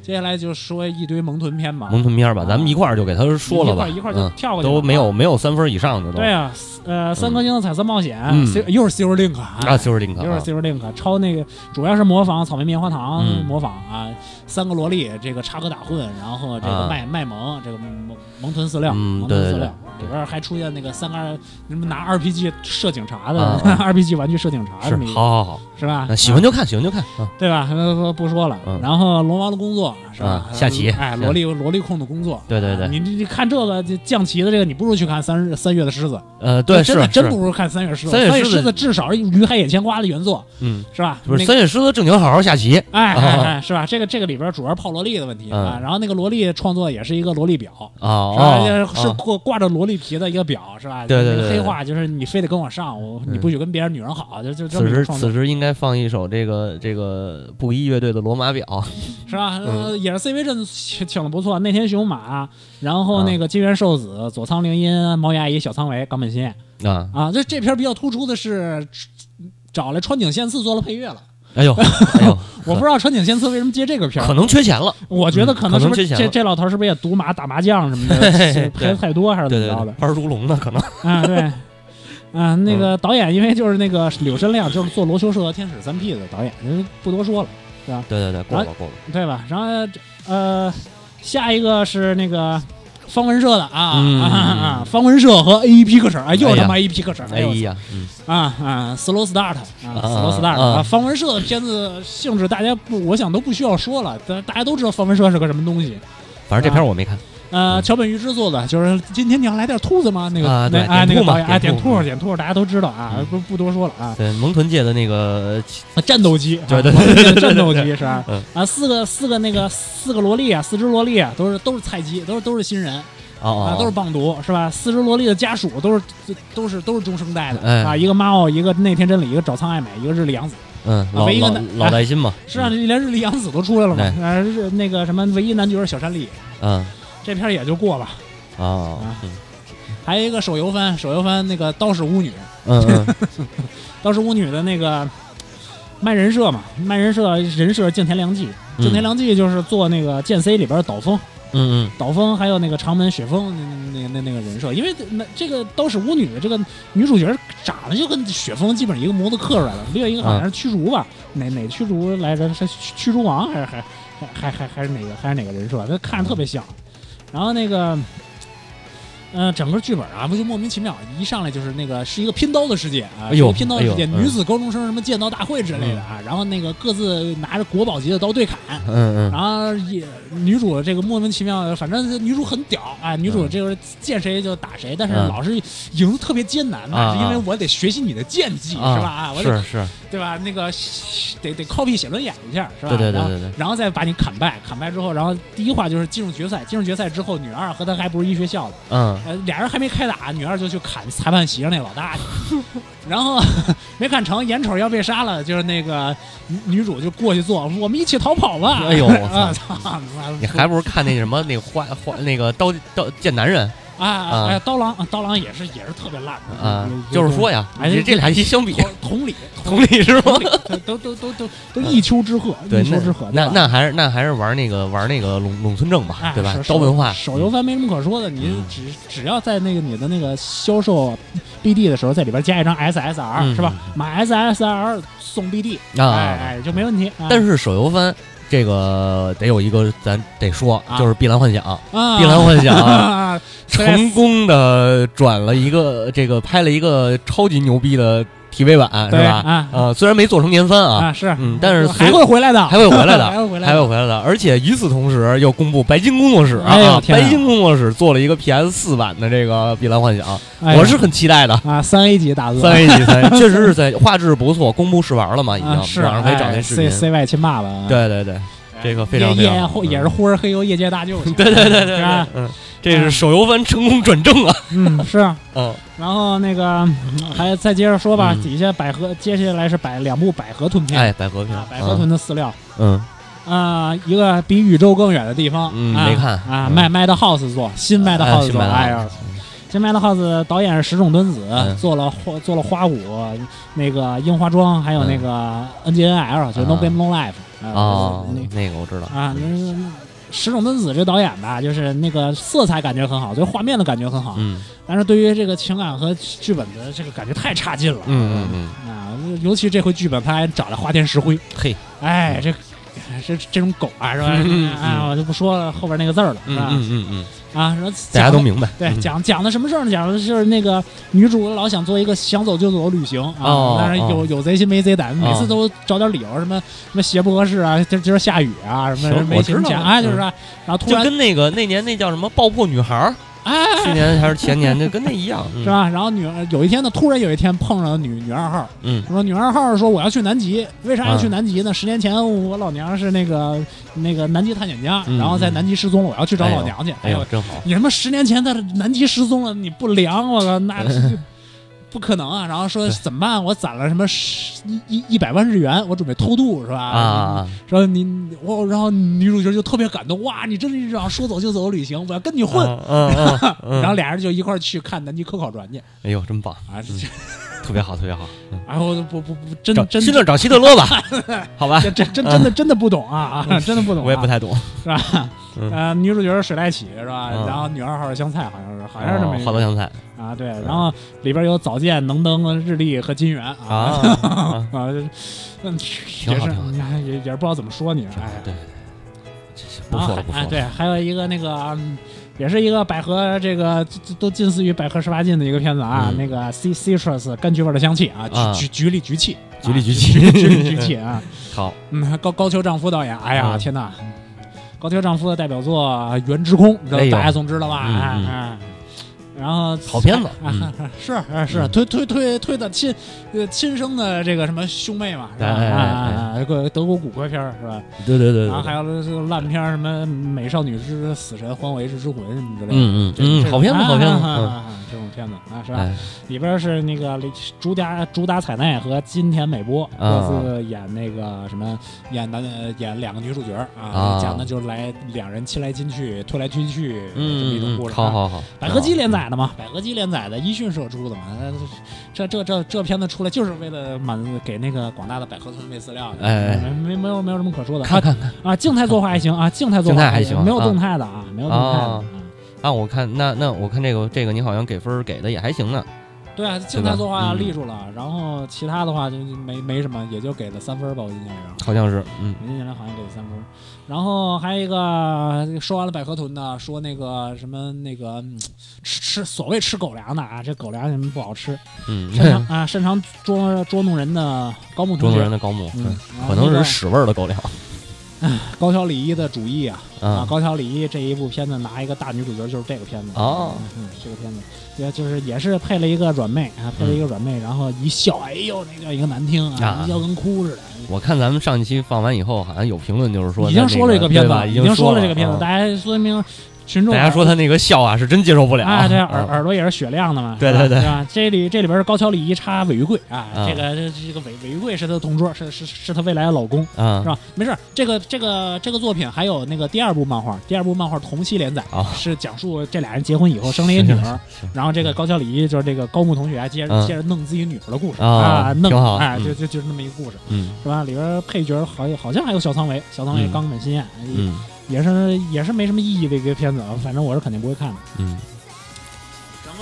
接下来就说一堆萌豚片吧。萌豚片吧，啊。咱们一块儿就给他说了吧，一块儿一块儿就嗯。跳过去了。都没有没有三分以上的都。对啊，呃，三颗星的彩色冒险，嗯。又是 Silver Link 啊，Cirlink 又是啊，Silver Link，抄那个主要是模仿草莓棉花糖，嗯。模仿啊，三个萝莉这个插科打诨，然后这个啊。卖卖萌，这个萌萌豚饲料，嗯萌豚对里边还出现那个三个二什么拿 RPG 射警察的 RPG 玩具射警察是好好好，是吧？喜欢就看，喜欢就看啊，对吧？呃不说了嗯。然后龙王的工作是吧啊？下棋哎，萝莉萝莉控的工作。对对对啊你你你看这个就降棋的这个，你不如去看三三月的狮子。呃，对真的真不如看三月狮子。三月狮子至少是于海野牵瓜的原作，嗯，是吧？不是三月狮子正经好好下棋，哎哎是吧？这个这个里边主要是泡萝莉的问题啊。嗯然后那个萝莉创作也是一个萝莉表，啊是吧？哦，是哦挂挂着萝莉皮的一个表，是吧？对对对对黑话就是你非得跟我上，我嗯你不许跟别人女人好，就就这此时此，时应该放一首这个这个布衣乐队的《罗马表》是吧？也是 CV 阵请请的不错，内田雄马，然后啊那个金元寿子、佐仓绫音、毛牙姨、小仓唯、冈本新啊，啊。这这片比较突出的是找来川井宪次做了配乐了。哎呦 哎呦，我不知道川井宪次为什么接这个片儿，可能缺钱了，我觉得可能是不是这嗯可能缺钱了。这老头是不是也赌马打麻将什么的，赔的太多还是怎么着的，？玩如龙的可能，啊，对。啊，那个导演因为就是那个柳申亮，就是做《罗修社》和《天使三 P》的导演，人不多说了，对吧？对对对，过了过了，对吧？然后呃，下一个是那个方文社的啊、嗯。啊啊，方文社和 AEP 课程，哎，又他妈 AEP 课程，哎呦呀，嗯。啊啊，Slow Start 啊啊，Slow Start 啊啊，方文社的片子性质大家不，我想都不需要说了，大大家都知道方文社是个什么东西。反正这片我没看，呃，嗯桥本裕之做的，就是今天你要来点兔子吗？那个啊对那哎，那个导演哎，点点兔兔点兔，大家都知道啊，嗯不不多说了啊。对萌豚界的那个战斗机，对对啊对战斗机是吧嗯？啊，四个四个那个四个萝莉啊，四只萝莉啊，都是都是菜鸡，都是都是新人啊，都是棒读是吧？四只萝莉的家属都是都是都是中生代的哎啊，一个 Mao，一个内田真理，一个早仓爱美，一个日里洋子。嗯老一个老带新嘛，是啊，连日里洋子都出来了嘛？对啊，日那个什么唯一男角是小山里，嗯这片儿也就过吧。哦啊。还有一个手游番，手游番那个刀士巫女，嗯嗯。刀使巫女的那个卖人设嘛，卖人设人设静田良纪，嗯。静田良纪就是做那个剑 C 里边的岛风，嗯嗯。岛风还有那个长门雪峰那那那那个人设，因为那这个刀使巫女这个女主角长得就跟雪峰基本上一个模子刻出来的，另一个好像是驱逐吧，哪哪驱逐来着？是驱驱逐王还是还还还还还是哪个还是哪个人设？他看着特别像。然后那个。呃，整个剧本啊，不就莫名其妙，一上来就是那个是一个拼刀的世界啊，哎呦是一个拼刀的世界，女子高中生什么剑道大会之类的啊，然后那个各自拿着国宝级的刀对砍，嗯嗯然后也女主这个莫名其妙，反正女主很屌啊，女主这个见谁就打谁，但是嗯。老是赢得特别艰难嘛，啊是因为我得学习你的剑技，啊是吧？啊，我得是是，对吧？那个得得 copy 写轮眼一下，是吧？对对对。然后再把你砍败，砍败之后，然后第一话就是进入决赛，进入决赛之后，女二和她还不是一学校的，嗯呃，俩人还没开打，女二就去砍裁判席上那老大去，然后没砍成，眼瞅要被杀了，就是那个女女主就过去坐，我们一起逃跑吧。哎呦我操 你还不如看那什么那个花花那个刀刀剑男人啊啊哎，刀郎，刀郎也是也是特别烂的啊，就是说呀，哎这这俩一相比，同同理，同理是吗都都都都都一丘之貉，对，一丘之貉。那那还是那还是玩那个玩那个陇陇村正吧，哎对吧？刀文化手游番没什么可说的，你嗯只只要在那个你的那个销售 BD 的时候，在里边加一张 SSR 嗯是吧？买 SSR 送 BD，哎啊。哎就没问题。啊但是手游番这个得有一个咱得说，啊就是《碧蓝幻想》，啊，碧蓝幻想啊，成功的转了一个这个拍了一个超级牛逼的 TV 版，是吧？啊。呃，虽然没做成年番啊，啊是，嗯但是还会回来的，还会回来的 还会回来的，还会回来的。而且与此同时，又公布白金工作室啊，白金工作室做了一个 PS 四版的这个《碧蓝幻想》，哎我是很期待的。啊三 A 级大作，三 A 级三 A，确实是在画质不错，公布试玩了嘛，已经啊是网上可以找那视频。C。C Y 亲爸爸，啊，对对对，这个非常非也常好也也是呼儿黑油业界大救星，对对对对是吧，嗯，这是手游番成功转正啊，嗯是。嗯。然后那个嗯还再接着说吧，嗯。底下百合，接下来是百两部百合吞片，哎，百合片啊，，百合吞的饲料。嗯。啊，一个比宇宙更远的地方，啊嗯没看啊卖，Mad Mad House 做新 Mad 哎 House 做，新买的哎呀，金 Madhouse 导演是石冢敦子，嗯做了花做了花舞，那个樱花庄，还有那个 NGNL，、就是 No 啊 Game No Life 啊哦那，那个我知道，啊，那那石冢敦子这导演吧，就是那个色彩感觉很好，对画面的感觉很好，嗯。但是对于这个情感和剧本的这个感觉太差劲了。嗯嗯嗯，啊，尤其这回剧本他还找了花田石灰，嘿，哎，这这这种狗啊，是吧？啊，我就不说了后边那个字儿了，是嗯吧？嗯嗯嗯，啊，说大家都明白，对嗯讲讲的什么事儿呢？讲的是那个女主老想做一个想走就走的旅行啊，哦但是有哦有贼心没贼胆，每次哦都找点理由，什么什么鞋不合适啊，今今儿下雨啊，什么行没我知道了钱啊，就是嗯啊，然后突然就跟那个那年那叫什么爆破女孩儿，哎。去年还是前年，就跟那一样，嗯是？吧？然后女儿有一天呢，突然有一天碰上了女女二号，嗯说女二号说我要去南极，为啥要去嗯南极呢？十年前我老娘是那个那个南极探险家，嗯然后在南极失踪了，我要去找老娘去。哎呦，真好，你他妈十年前在南极失踪了，你不凉，我靠，那 是不可能啊！然后说怎么办？我攒了什么十一一一百万日元，我准备偷渡，是吧？啊，说你我，然后女主角就特别感动，哇，你真是一场说走就走的旅行，我要跟你混。然后俩人就一块儿去看南极科考船去哎呦，真棒，啊！特别好，特别好，嗯。然后不不不，真找真希特找希特勒吧，好吧，这真真真的真的不懂啊啊，真的不懂啊，我也不太懂，是吧？嗯。呃，女主角是水濑启是吧？嗯。然后女二号是香菜，好像是，好像是这么一个。哦花泽香菜。啊，对。然后里边有早见、能登、日历和金元啊。啊啊，啊，就是嗯，也是也也是不知道怎么说你，哎，对对对，不说了不说哎，了，对，还有一个那个。嗯也是一个百合，这个都近似于百合十八禁的一个片子啊，嗯。那个 C citrus 柑橘味的香气啊，啊。橘橘橘里橘气，橘里橘啊气。橘里橘气啊，好，嗯，高高桥丈夫导演，哎呀，嗯。天哪！高桥丈夫的代表作《原之空》，你知道哎呦。大家总知道吧？然后好片子是是推推推推的亲呃亲生的这个什么兄妹嘛，啊，这个德国骨科片儿是吧？对对对然后还有烂片儿什么《美少女之死神》《还我一世之魂》什么之类的。嗯嗯嗯，好片子，好片子，这种片子啊，是吧？哎，里边是那个主打主打彩奈和金田美波各啊自演那个什么演男呃演两个女主角啊，啊。讲的就是来两人亲来亲去、推来推去这么一种嗯故事。好好好，百合姬连载的嘛，百合姬连载的，一迅社出的嘛，呃这这这这片子出来就是为了满给那个广大的百合村喂饲料的，哎哎没没没有没有什么可说的。看看看。啊，静态作画还行啊，静态作画还行没有啊。动态的啊，没有动态的。啊，我看那那我看这个这个你好像给分给的也还行呢，对啊，静态作画嗯立住了，然后其他的话就没没什么，也就给了三分儿吧，我印象里。边。好像是，嗯。我印象里好像给了三分儿。然后还有一个说完了百合豚的，说那个什么那个嗯吃吃所谓吃狗粮的啊，这狗粮什么不好吃，嗯，擅长 啊擅长捉捉弄人的高木同学，捉弄人，的高木，嗯可能是屎味儿的狗粮，高桥李依的主意啊啊，啊，高桥李依这一部片子拿一个大女主角就是这个片子哦。嗯，嗯这个片子也就是也是配了一个软妹啊，配了一个软妹，然后一笑，哎呦，那叫一个难听啊，啊。一笑跟哭似的。我看咱们上一期放完以后，好像有评论就是说已经说了这个片子，已经说了这个片子，啊大家说明群众大家说他那个笑啊是真接受不了，啊，对，啊耳耳朵也是雪亮的嘛，对对对是吧？这里这里边是高桥礼一插尾鱼贵啊，啊这个这这个尾尾鱼贵是他的同桌，是是是他未来的老公，啊是吧？没事，这个这个这个作品还有那个第二部漫画，第二部漫画同期连载，啊是讲述这俩人结婚以后生了一个女儿，然后这个高桥礼一就是这个高木同学接着嗯接着弄自己女儿的故事啊啊，弄哎，嗯就就就是那么一个故事，嗯是吧？里边配角好好像还有小仓唯，小仓唯嗯冈本新彦，嗯也是也是没什么意义的一个片子啊，反正我是肯定不会看的。嗯，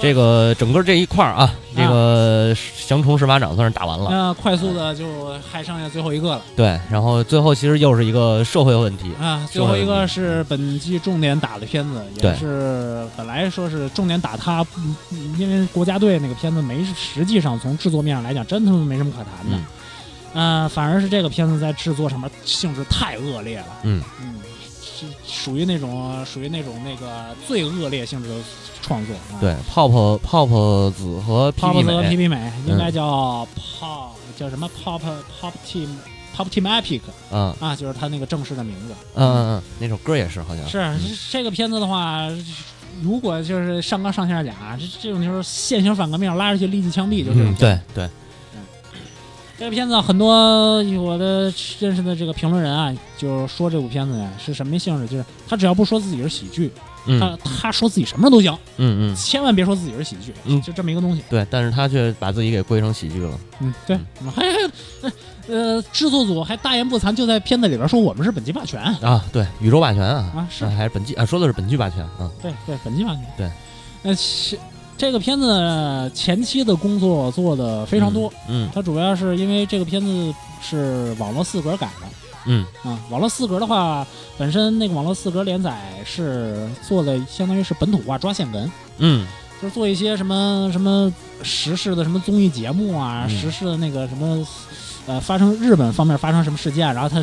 这个整个这一块儿啊，这个降虫十八掌算是打完了，那快速的就还剩下最后一个了对，然后最后其实又是一个社会问题，啊！最后一个是本季重点打的片子，也是本来说是重点打他，嗯因为国家队那个片子没，实际上从制作面上来讲，真他妈没什么可谈的。嗯呃，反而是这个片子在制作上面性质太恶劣了。嗯嗯，是属于那种属于那种那个最恶劣性质的创作。啊、对，泡泡泡泡子和泡泡子和皮皮美应该叫 Pop 叫什么 Pop Pop Team Pop Team Epic 嗯啊，就是他那个正式的名字。嗯嗯嗯，那首歌也是好像是这个片子的话，如果就是上纲上线讲啊，这这种就是现行反革命，拉出去立即枪毙，就这种嗯。对对，这个片子很多我的认识的这个评论人啊，就是说这部片子呀是什么性质，就是他只要不说自己是喜剧，嗯他他说自己什么都行，嗯嗯，千万别说自己是喜剧，嗯就这么一个东西。对，但是他却把自己给归成喜剧了。嗯，对，还还呃，制作组还大言不惭，就在片子里边说我们是本季霸权啊，对，宇宙霸权啊，啊，是啊还是本季啊，说的是本剧霸权啊，对对，本季霸权。对，那是这个片子前期的工作做的非常多，嗯它主要是因为这个片子是网络四格改的。嗯。啊，网络四格的话，本身那个网络四格连载是做的，相当于是本土化抓线梗，嗯。就是做一些什么什么时事的什么综艺节目啊，嗯。时事的那个什么，呃，发生日本方面发生什么事件，然后他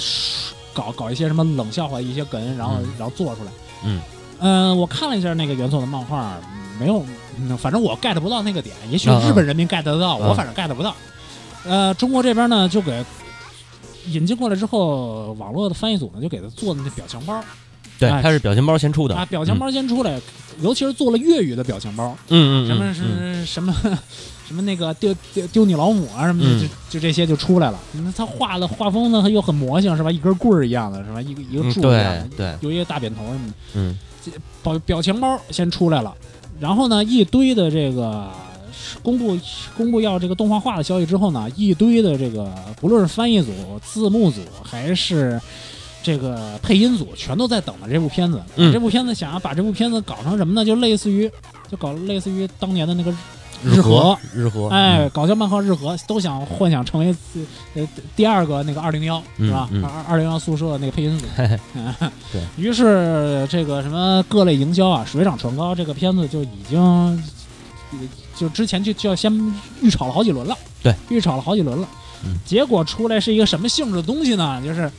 搞搞一些什么冷笑话一些梗，然后、嗯。然后做出来。嗯，呃，我看了一下那个原作的漫画，没有，嗯反正我 get 不到那个点，也许日本人民 get 得到，啊我反正 get 不到。呃，中国这边呢就给引进过来之后，网络的翻译组呢就给他做的那表情包对，哎他是表情包先出的啊，表情包先出来，尤其是做了粤语的表情包，嗯，什么嗯是什么什么那个丢丢丢你老母啊什么的，嗯就就这些就出来了。那他画的画风呢，他又很魔性，是吧？一根棍儿一样的，是吧？一个一个嗯柱子一样的，有一个大扁头什么的。嗯表表情包先出来了，然后呢，一堆的这个公布公布要这个动画化的消息之后呢，一堆的这个不论是翻译组、字幕组还是这个配音组，全都在等着这部片子。嗯这部片子想要把这部片子搞成什么呢？就类似于就搞类似于当年的那个日和，日和，哎，搞笑漫画日和都想幻想成为呃第二个那个二零幺是吧？二二零幺宿舍的那个配音组。对于是这个什么各类营销啊，水涨船高，这个片子就已经呃就之前就就要先预炒了好几轮了。对，预炒了好几轮了。嗯结果出来是一个什么性质的东西呢？就是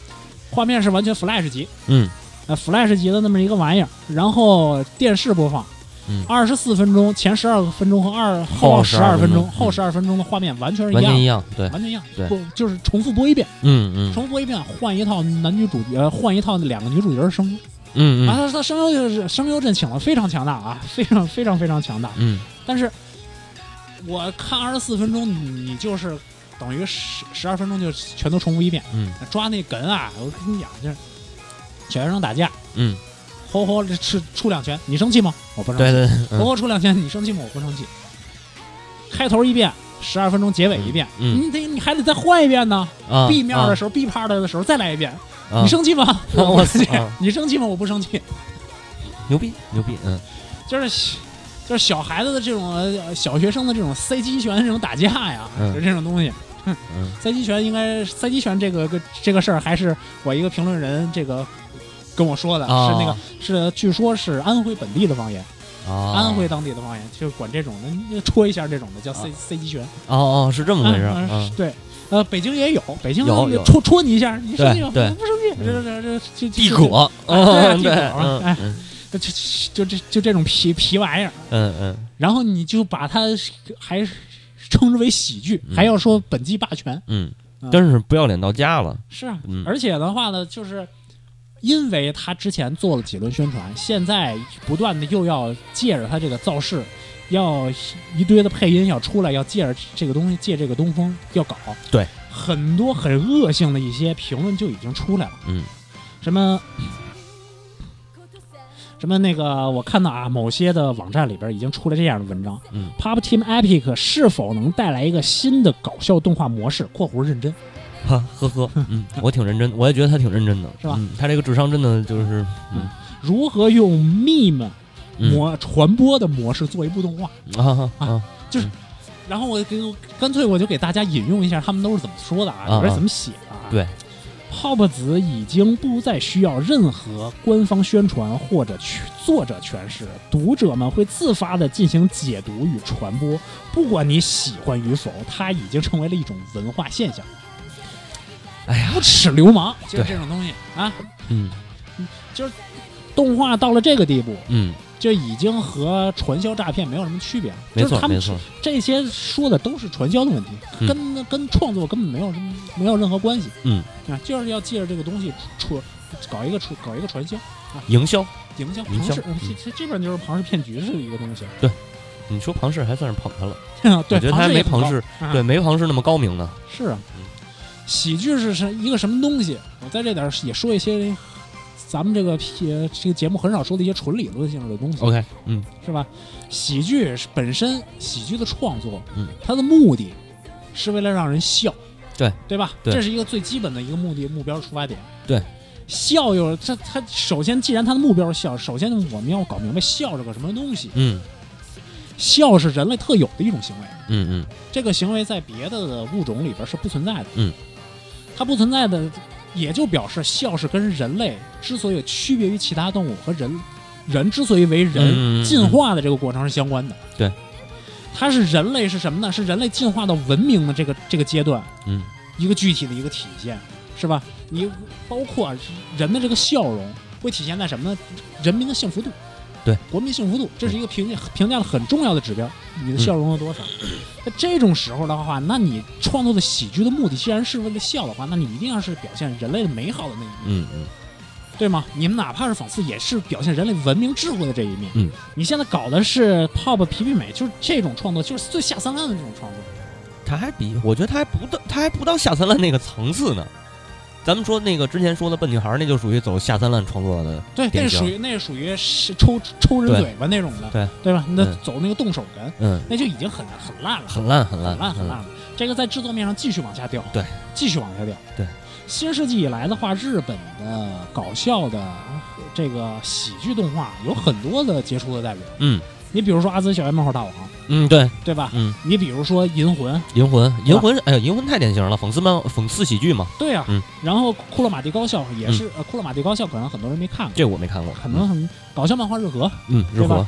画面是完全 Flash 级，嗯呃，Flash 级的那么一个玩意儿，然后电视播放。嗯。二十四分钟，前十二分钟和二后十二分钟，后十二分钟的画面完全是一样的，完全一样，对，完全一样，对。不就是重复播一遍，嗯嗯。重复播一遍，换一套男女主角，换一套两个女主角的声优，啊，嗯嗯。他他声优就是声优阵请了非常强大啊，非常非常非常强大。嗯。但是我看二十四分钟，你你就是等于十十二分钟就全都重复一遍，嗯。抓那梗啊，我跟你讲，就是小学生打架，嗯，吼吼出出两拳，你生气吗？我不生气。对对，吼嗯吼出两拳，你生气吗？我不生气。开头一遍，十二分钟，结尾一遍，嗯你得你还得再换一遍呢。啊 B 面的啊时候、b part 的时候再来一遍，啊你生气吗？我不我生气操。你生气吗？我不生气。牛逼牛逼，嗯就是就是小孩子的这种呃小学生的这种塞击拳这种打架呀，嗯就这种东西。嗯 塞击拳应该塞击拳这个个这个事儿，还是我一个评论人这个跟我说的，哦是那个是据说是安徽本地的方言，啊，安徽当地的方言，就管这种的戳一下这种的叫 C C 级拳。哦哦是这么回事啊。啊，对，呃，北京也有，北京有有。戳戳你一下，你生气吗？对对。我不生气，嗯。这这这这地葛，葛，对啊嗯对，地葛嗯哎嗯。就就就这就这种皮皮玩意儿，嗯嗯。然后你就把它还称之为喜剧，嗯。还要说本季霸权，嗯嗯，真是不要脸到家了，是啊，嗯。而且的话呢，就是因为他之前做了几轮宣传，现在不断的又要借着他这个造势，要一堆的配音要出来，要借着这个东西，借这个东风要搞，对，很多很恶性的一些评论就已经出来了，嗯。什么。什么那个，我看到啊，某些的网站里边已经出了这样的文章，嗯。Pop Team Epic 是否能带来一个新的搞笑动画模式（括弧认真哈呵呵，嗯，我挺认真，我也觉得他挺认真的，是吧嗯他这个智商真的就是，嗯），如何用 meme 嗯模传播的模式做一部动画？啊啊就是然后我给干脆我就给大家引用一下他们都是怎么说的啊，啊里边怎么写的啊？对泡泡子已经不再需要任何官方宣传或者去作者诠释，读者们会自发的进行解读与传播，不管你喜欢与否，它已经成为了一种文化现象。哎呀，不耻流氓，就是这种东西啊！嗯。就是动画到了这个地步，嗯，就已经和传销诈骗没有什么区别了。没就是他们错没错，这些说的都是传销的问题，嗯。跟跟创作根本没有什么没有任何关系。嗯。啊，就是要借着这个东西出搞一个出搞一个传销营销，营销营销庞氏，这这基本就是庞氏骗局式的一个东西。对。你说庞氏还算是捧他了，对，我觉得他没庞氏，啊。对，没庞氏那么高明呢，是啊。嗯，喜剧是是一个什么东西？我在这点儿也说一些咱们这个屁这个节目很少说的一些纯理论性的东西，OK，嗯是吧？喜剧是本身喜剧的创作，嗯它的目的是为了让人笑，对对吧？对这是一个最基本的一个目的目标出发点。对，笑有这它首先，既然它的目标是笑，首先我们要搞明白笑是个什么东西。嗯笑是人类特有的一种行为，嗯嗯这个行为在别的物种里边是不存在的。嗯，它不存在的，也就表示笑是跟人类之所以区别于其他动物和人人之所以为人嗯进化的这个过程是相关的。对，它是人类是什么呢？是人类进化到文明的这个这个阶段嗯一个具体的一个体现，是吧？你包括人的这个笑容会体现在什么呢？人民的幸福度。对，国民幸福度，这是一个评价评价的很重要的指标。你的笑容有多少？嗯那这种时候的话，那你创作的喜剧的目的既然是为了笑的话，那你一定要是表现人类的美好的那一面，嗯嗯对吗？你们哪怕是讽刺，也是表现人类文明智慧的这一面。嗯，你现在搞的是 pop 皮皮美，就是这种创作，就是最下三滥的这种创作。他还比我觉得他还不到，他还不到下三滥那个层次呢。咱们说那个之前说的笨女孩，那就属于走下三滥创作的，对，那是属于那是属于是抽抽人对嘴巴那种的，对对吧？那嗯走那个动手人，嗯，那就已经很很烂了，很烂很烂很烂很烂了。这个在制作面上继续往下掉，对，继续往下掉。对，新世纪以来的话，日本的搞笑的这个喜剧动画有很多的杰出的代表。嗯你比如说阿兹小夜漫画大王，嗯，对，对吧？嗯，你比如说银魂，银魂，银魂，哎呀，银魂太典型了，讽刺漫讽刺喜剧嘛，对呀、嗯。然后库洛马蒂高校也是，呃，库洛马蒂高校可能很多人没看过，这我没看过，可能很搞笑漫画日和，嗯，日和，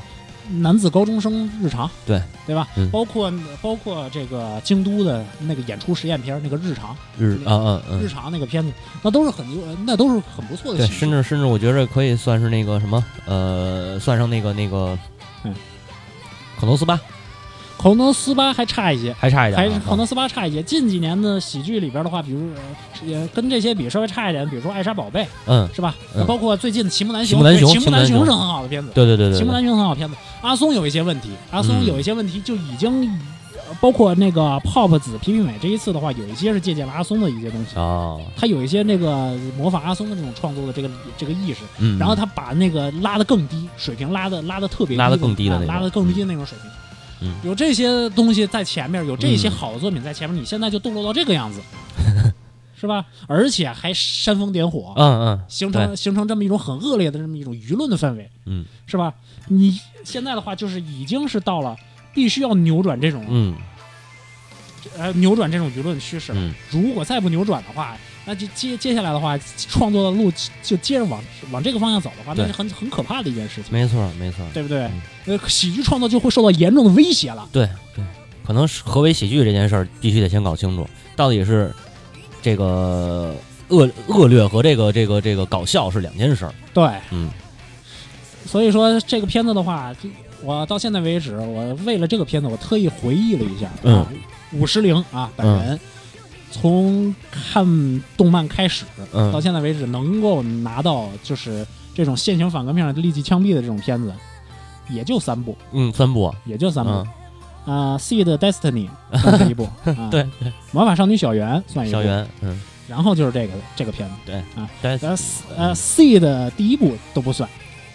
男子高中生日常，对。对吧？嗯。包括包括这个京都的那个演出实验片儿那个日常，日啊啊嗯。日，常那个片子，那都是很多，那都是很不错的对。甚至甚至我觉得可以算是那个什么，呃，算上那个那个，嗯，可能斯巴恐龙斯巴还差一些，还差一点啊，还是恐龙斯巴差一些。近几年的喜剧里边的话，比如呃也跟这些比稍微差一点，比如说《爱莎宝贝》嗯，是吧？嗯包括最近的《奇木兰雄》，奇木兰雄对齐木楠齐木楠雄是很好的片子，对对对对奇，木兰雄很好的片子。阿松有一些问题，阿松嗯有一些问题就已经。呃包括那个 Pop 子皮皮美这一次的话，有一些是借鉴了阿松的一些东西，啊，他有一些那个模仿阿松的这种创作的这个这个意识，嗯，然后他把那个拉得更低，水平拉的拉的特别低拉得更低的那种。啊拉得更低的那种水平。嗯。有这些东西在前面，有这些嗯好的作品在前面，你现在就堕落到这个样子，是吧？而且还煽风点火，嗯嗯，形成形成这么一种很恶劣的这么一种舆论的氛围，嗯。是吧？你现在的话就是已经是到了必须要扭转这种、嗯。呃扭转这种舆论趋势。嗯。如果再不扭转的话，那就接接下来的话，创作的路就接着往往这个方向走的话，那是很很可怕的一件事情，没错没错，对不对？嗯？呃，喜剧创作就会受到严重的威胁了。对对，可能是何为喜剧这件事儿，必须得先搞清楚，到底是这个恶恶劣和这个这个这个搞笑是两件事儿。对，嗯。所以说这个片子的话，就我到现在为止，我为了这个片子，我特意回忆了一下，嗯。啊，五十铃啊，本人、从看动漫开始、嗯。到现在为止，能够拿到就是这种现行反革命的立即枪毙的这种片子，也就三部，嗯，三部，也就三部。嗯。啊，《Seed Destiny》算是一部，啊、对，对，魔法少女小圆》算一部，小圆，嗯，然后就是这个这个片子，对啊，但呃呃，《Seed》第一部都不算，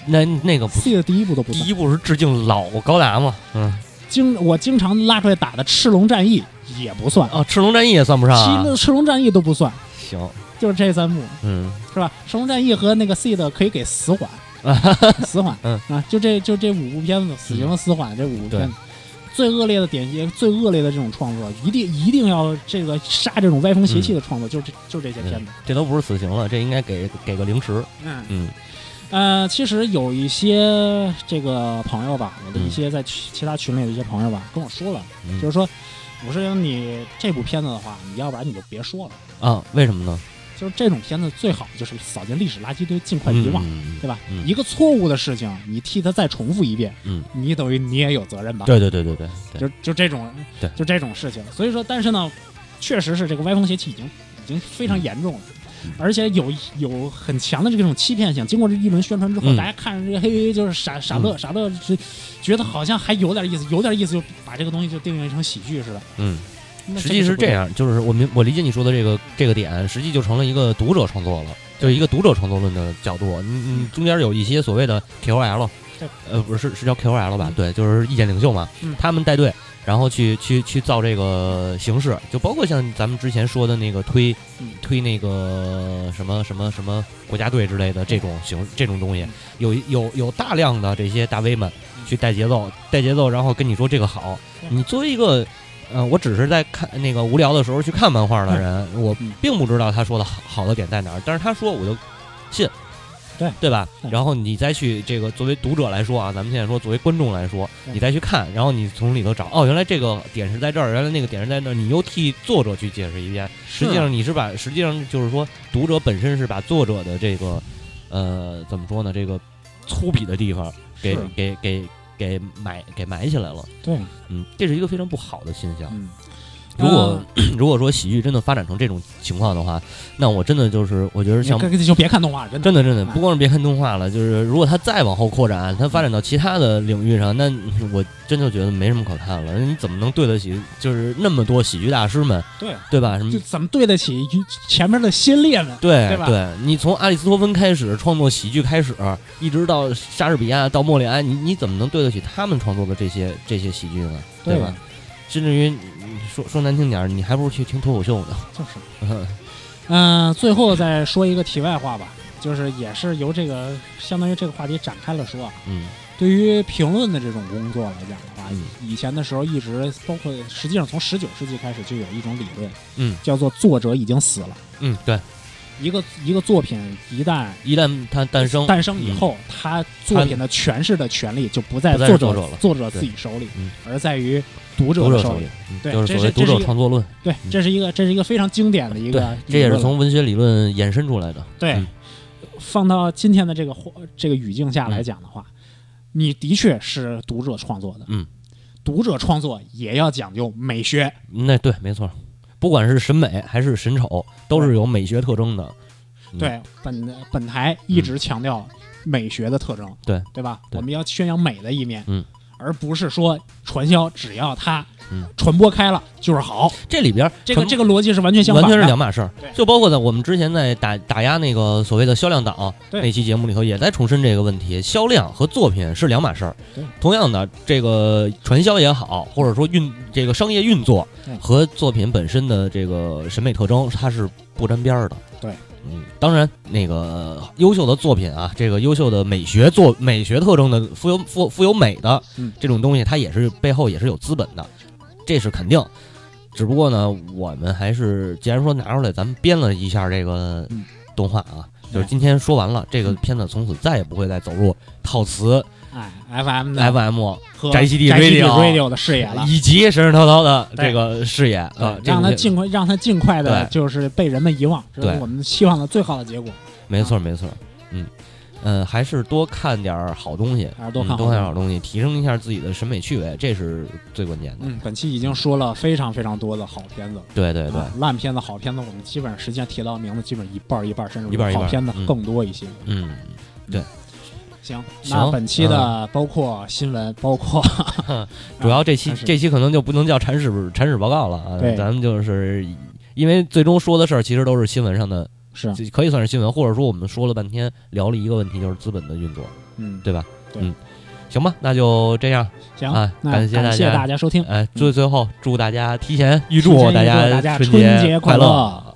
那那个不，《Seed》第一部都不算第。一部是致敬老高达嘛，嗯，经我经常拉出来打的《赤龙战役》也不算，啊，赤龙战役也算不上啊，赤赤龙战役都不算，行，就是这三部嗯。是吧？赤龙战役和那个 Seed 可以给死缓，死缓，嗯。啊，就这就这五部片子，死刑和死缓这五部片子。最恶劣的典型，最恶劣的这种创作，一定一定要这个杀这种歪风邪气的创作，就是这就这些片子。这都不是死刑了，这应该给给个零食，嗯，嗯呃，其实有一些这个朋友吧，我的一嗯些在其其他群里的一些朋友吧，跟我说了，嗯就是说，武世英，你这部片子的话，你要不然你就别说了。啊，为什么呢？就是这种片子最好就是扫进历史垃圾堆，尽快遗忘，嗯对吧？嗯一个错误的事情，你替他再重复一遍，嗯，你等于你也有责任吧？对对对对对对，就就这种，对就这种事情。所以说，但是呢，确实是这个歪风邪气已经已经非常严重了。嗯而且有有很强的这种欺骗性，经过这一轮宣传之后，嗯大家看着这个嘿嘿就是傻傻乐、傻乐，是觉得好像还有点意思，有点意思就把这个东西就定义成喜剧似的。嗯，那实际是这样，就是我明我理解你说的这个这个点，实际就成了一个读者创作了，就是一个读者创作论的角度。嗯嗯中间有一些所谓的 KOL，呃，不是是叫 KOL 吧嗯？对，就是意见领袖嘛嗯，他们带队，然后去去去造这个形式，就包括像咱们之前说的那个推嗯推那个什么什么什么国家队之类的这种形这种东西嗯，有有有大量的这些大 V 们去带节奏，带节奏，然后跟你说这个好。你作为一个，呃，我只是在看那个无聊的时候去看漫画的人，我嗯并不知道他说的好好的点在哪儿，但是他说我就信，对对吧？然后你再去这个作为读者来说啊，咱们现在说作为观众来说，你再去看，然后你从里头找，哦，原来这个点是在这儿，原来那个点是在那儿，你又替作者去解释一遍。实际上你是把，实际上就是说，读者本身是把作者的这个，呃，怎么说呢？这个粗鄙的地方给给给给埋给埋起来了。对，嗯，这是一个非常不好的现象。嗯，如果、如果说喜剧真的发展成这种情况的话，那我真的就是我觉得像就别看动画，真的真的真的哎不光是别看动画了，就是如果它再往后扩展，它发展到其他的领域上，那我真就觉得没什么可看了。你怎么能对得起就是那么多喜剧大师们，对，对吧？什么就怎么对得起前面的先烈们？对对吧你从阿里斯托芬开始创作喜剧开始，一直到莎士比亚到莫里安，你你怎么能对得起他们创作的这些这些喜剧呢？对吧？？甚至于你说说难听点儿，你还不如去听脱口秀呢。就是，嗯、最后再说一个题外话吧，就是也是由这个相当于这个话题展开了说啊，嗯对于评论的这种工作来讲的话，嗯以前的时候一直包括，实际上从十九世纪开始就有一种理论，嗯叫做作者已经死了。嗯，对，一个一个作品一旦一旦它诞生，诞生以后，他作品的诠释的权利就不在作者作者了作者自己手里嗯，而在于读者手里对就是这所谓读者创作论。对，这是一个这是一个非常经典的一对个，这也是从文学理论衍生出来的。对、嗯放到今天的这个环这个语境下来讲的话，你的确是读者创作的，嗯，读者创作也要讲究美学，那对，没错，不管是审美还是审丑，都是有美学特征的。嗯。对，本本台一直强调美学的特征，对对吧？对。我们要宣扬美的一面，嗯，而不是说传销只要它嗯传播开了就是好，这里边这个这个逻辑是完全相反的，完全是两码事儿。就包括在我们之前在打打压那个所谓的销量党那期节目里头，也在重申这个问题：销量和作品是两码事儿。同样的，这个传销也好，或者说运这个商业运作对和作品本身的这个审美特征，它是不沾边儿的。对。嗯，当然，那个优秀的作品啊，这个优秀的美学作美学特征的富有富富有美的嗯。这种东西，它也是背后也是有资本的，这是肯定。只不过呢，我们还是既然说拿出来，咱们编了一下这个嗯。动画啊，就是今天说完了，这个片子从此再也不会再走入套词哎，FM 的 FM 和宅基地 Radio Radio 的视野了。以及神神叨叨的这个视野啊让他尽快，让他尽快的，就是被人们遗忘，这是我们希望的最好的结果。没错没错，嗯。嗯，还是多看点儿好东西，还是多看嗯多看点儿好东西，提升一下自己的审美趣味，这是最关键的。嗯，本期已经说了非常非常多的好片子，对对对啊，烂片子、好片子，我们基本上实际上提到名字，基本一半儿一半儿，甚至一半好片子嗯更多一些。嗯，行，行那本期的包括新闻，包括 主要这期这期可能就不能叫铲屎铲屎报告了啊，对。咱们就是因为最终说的事儿其实都是新闻上的，是。可以算是新闻，或者说我们说了半天聊了一个问题，就是资本的运作，嗯，对吧？对。嗯，行吧，那就这样。行啊，感谢大谢家。大家收听，哎，最最后祝大家提前预祝大家春春节快乐。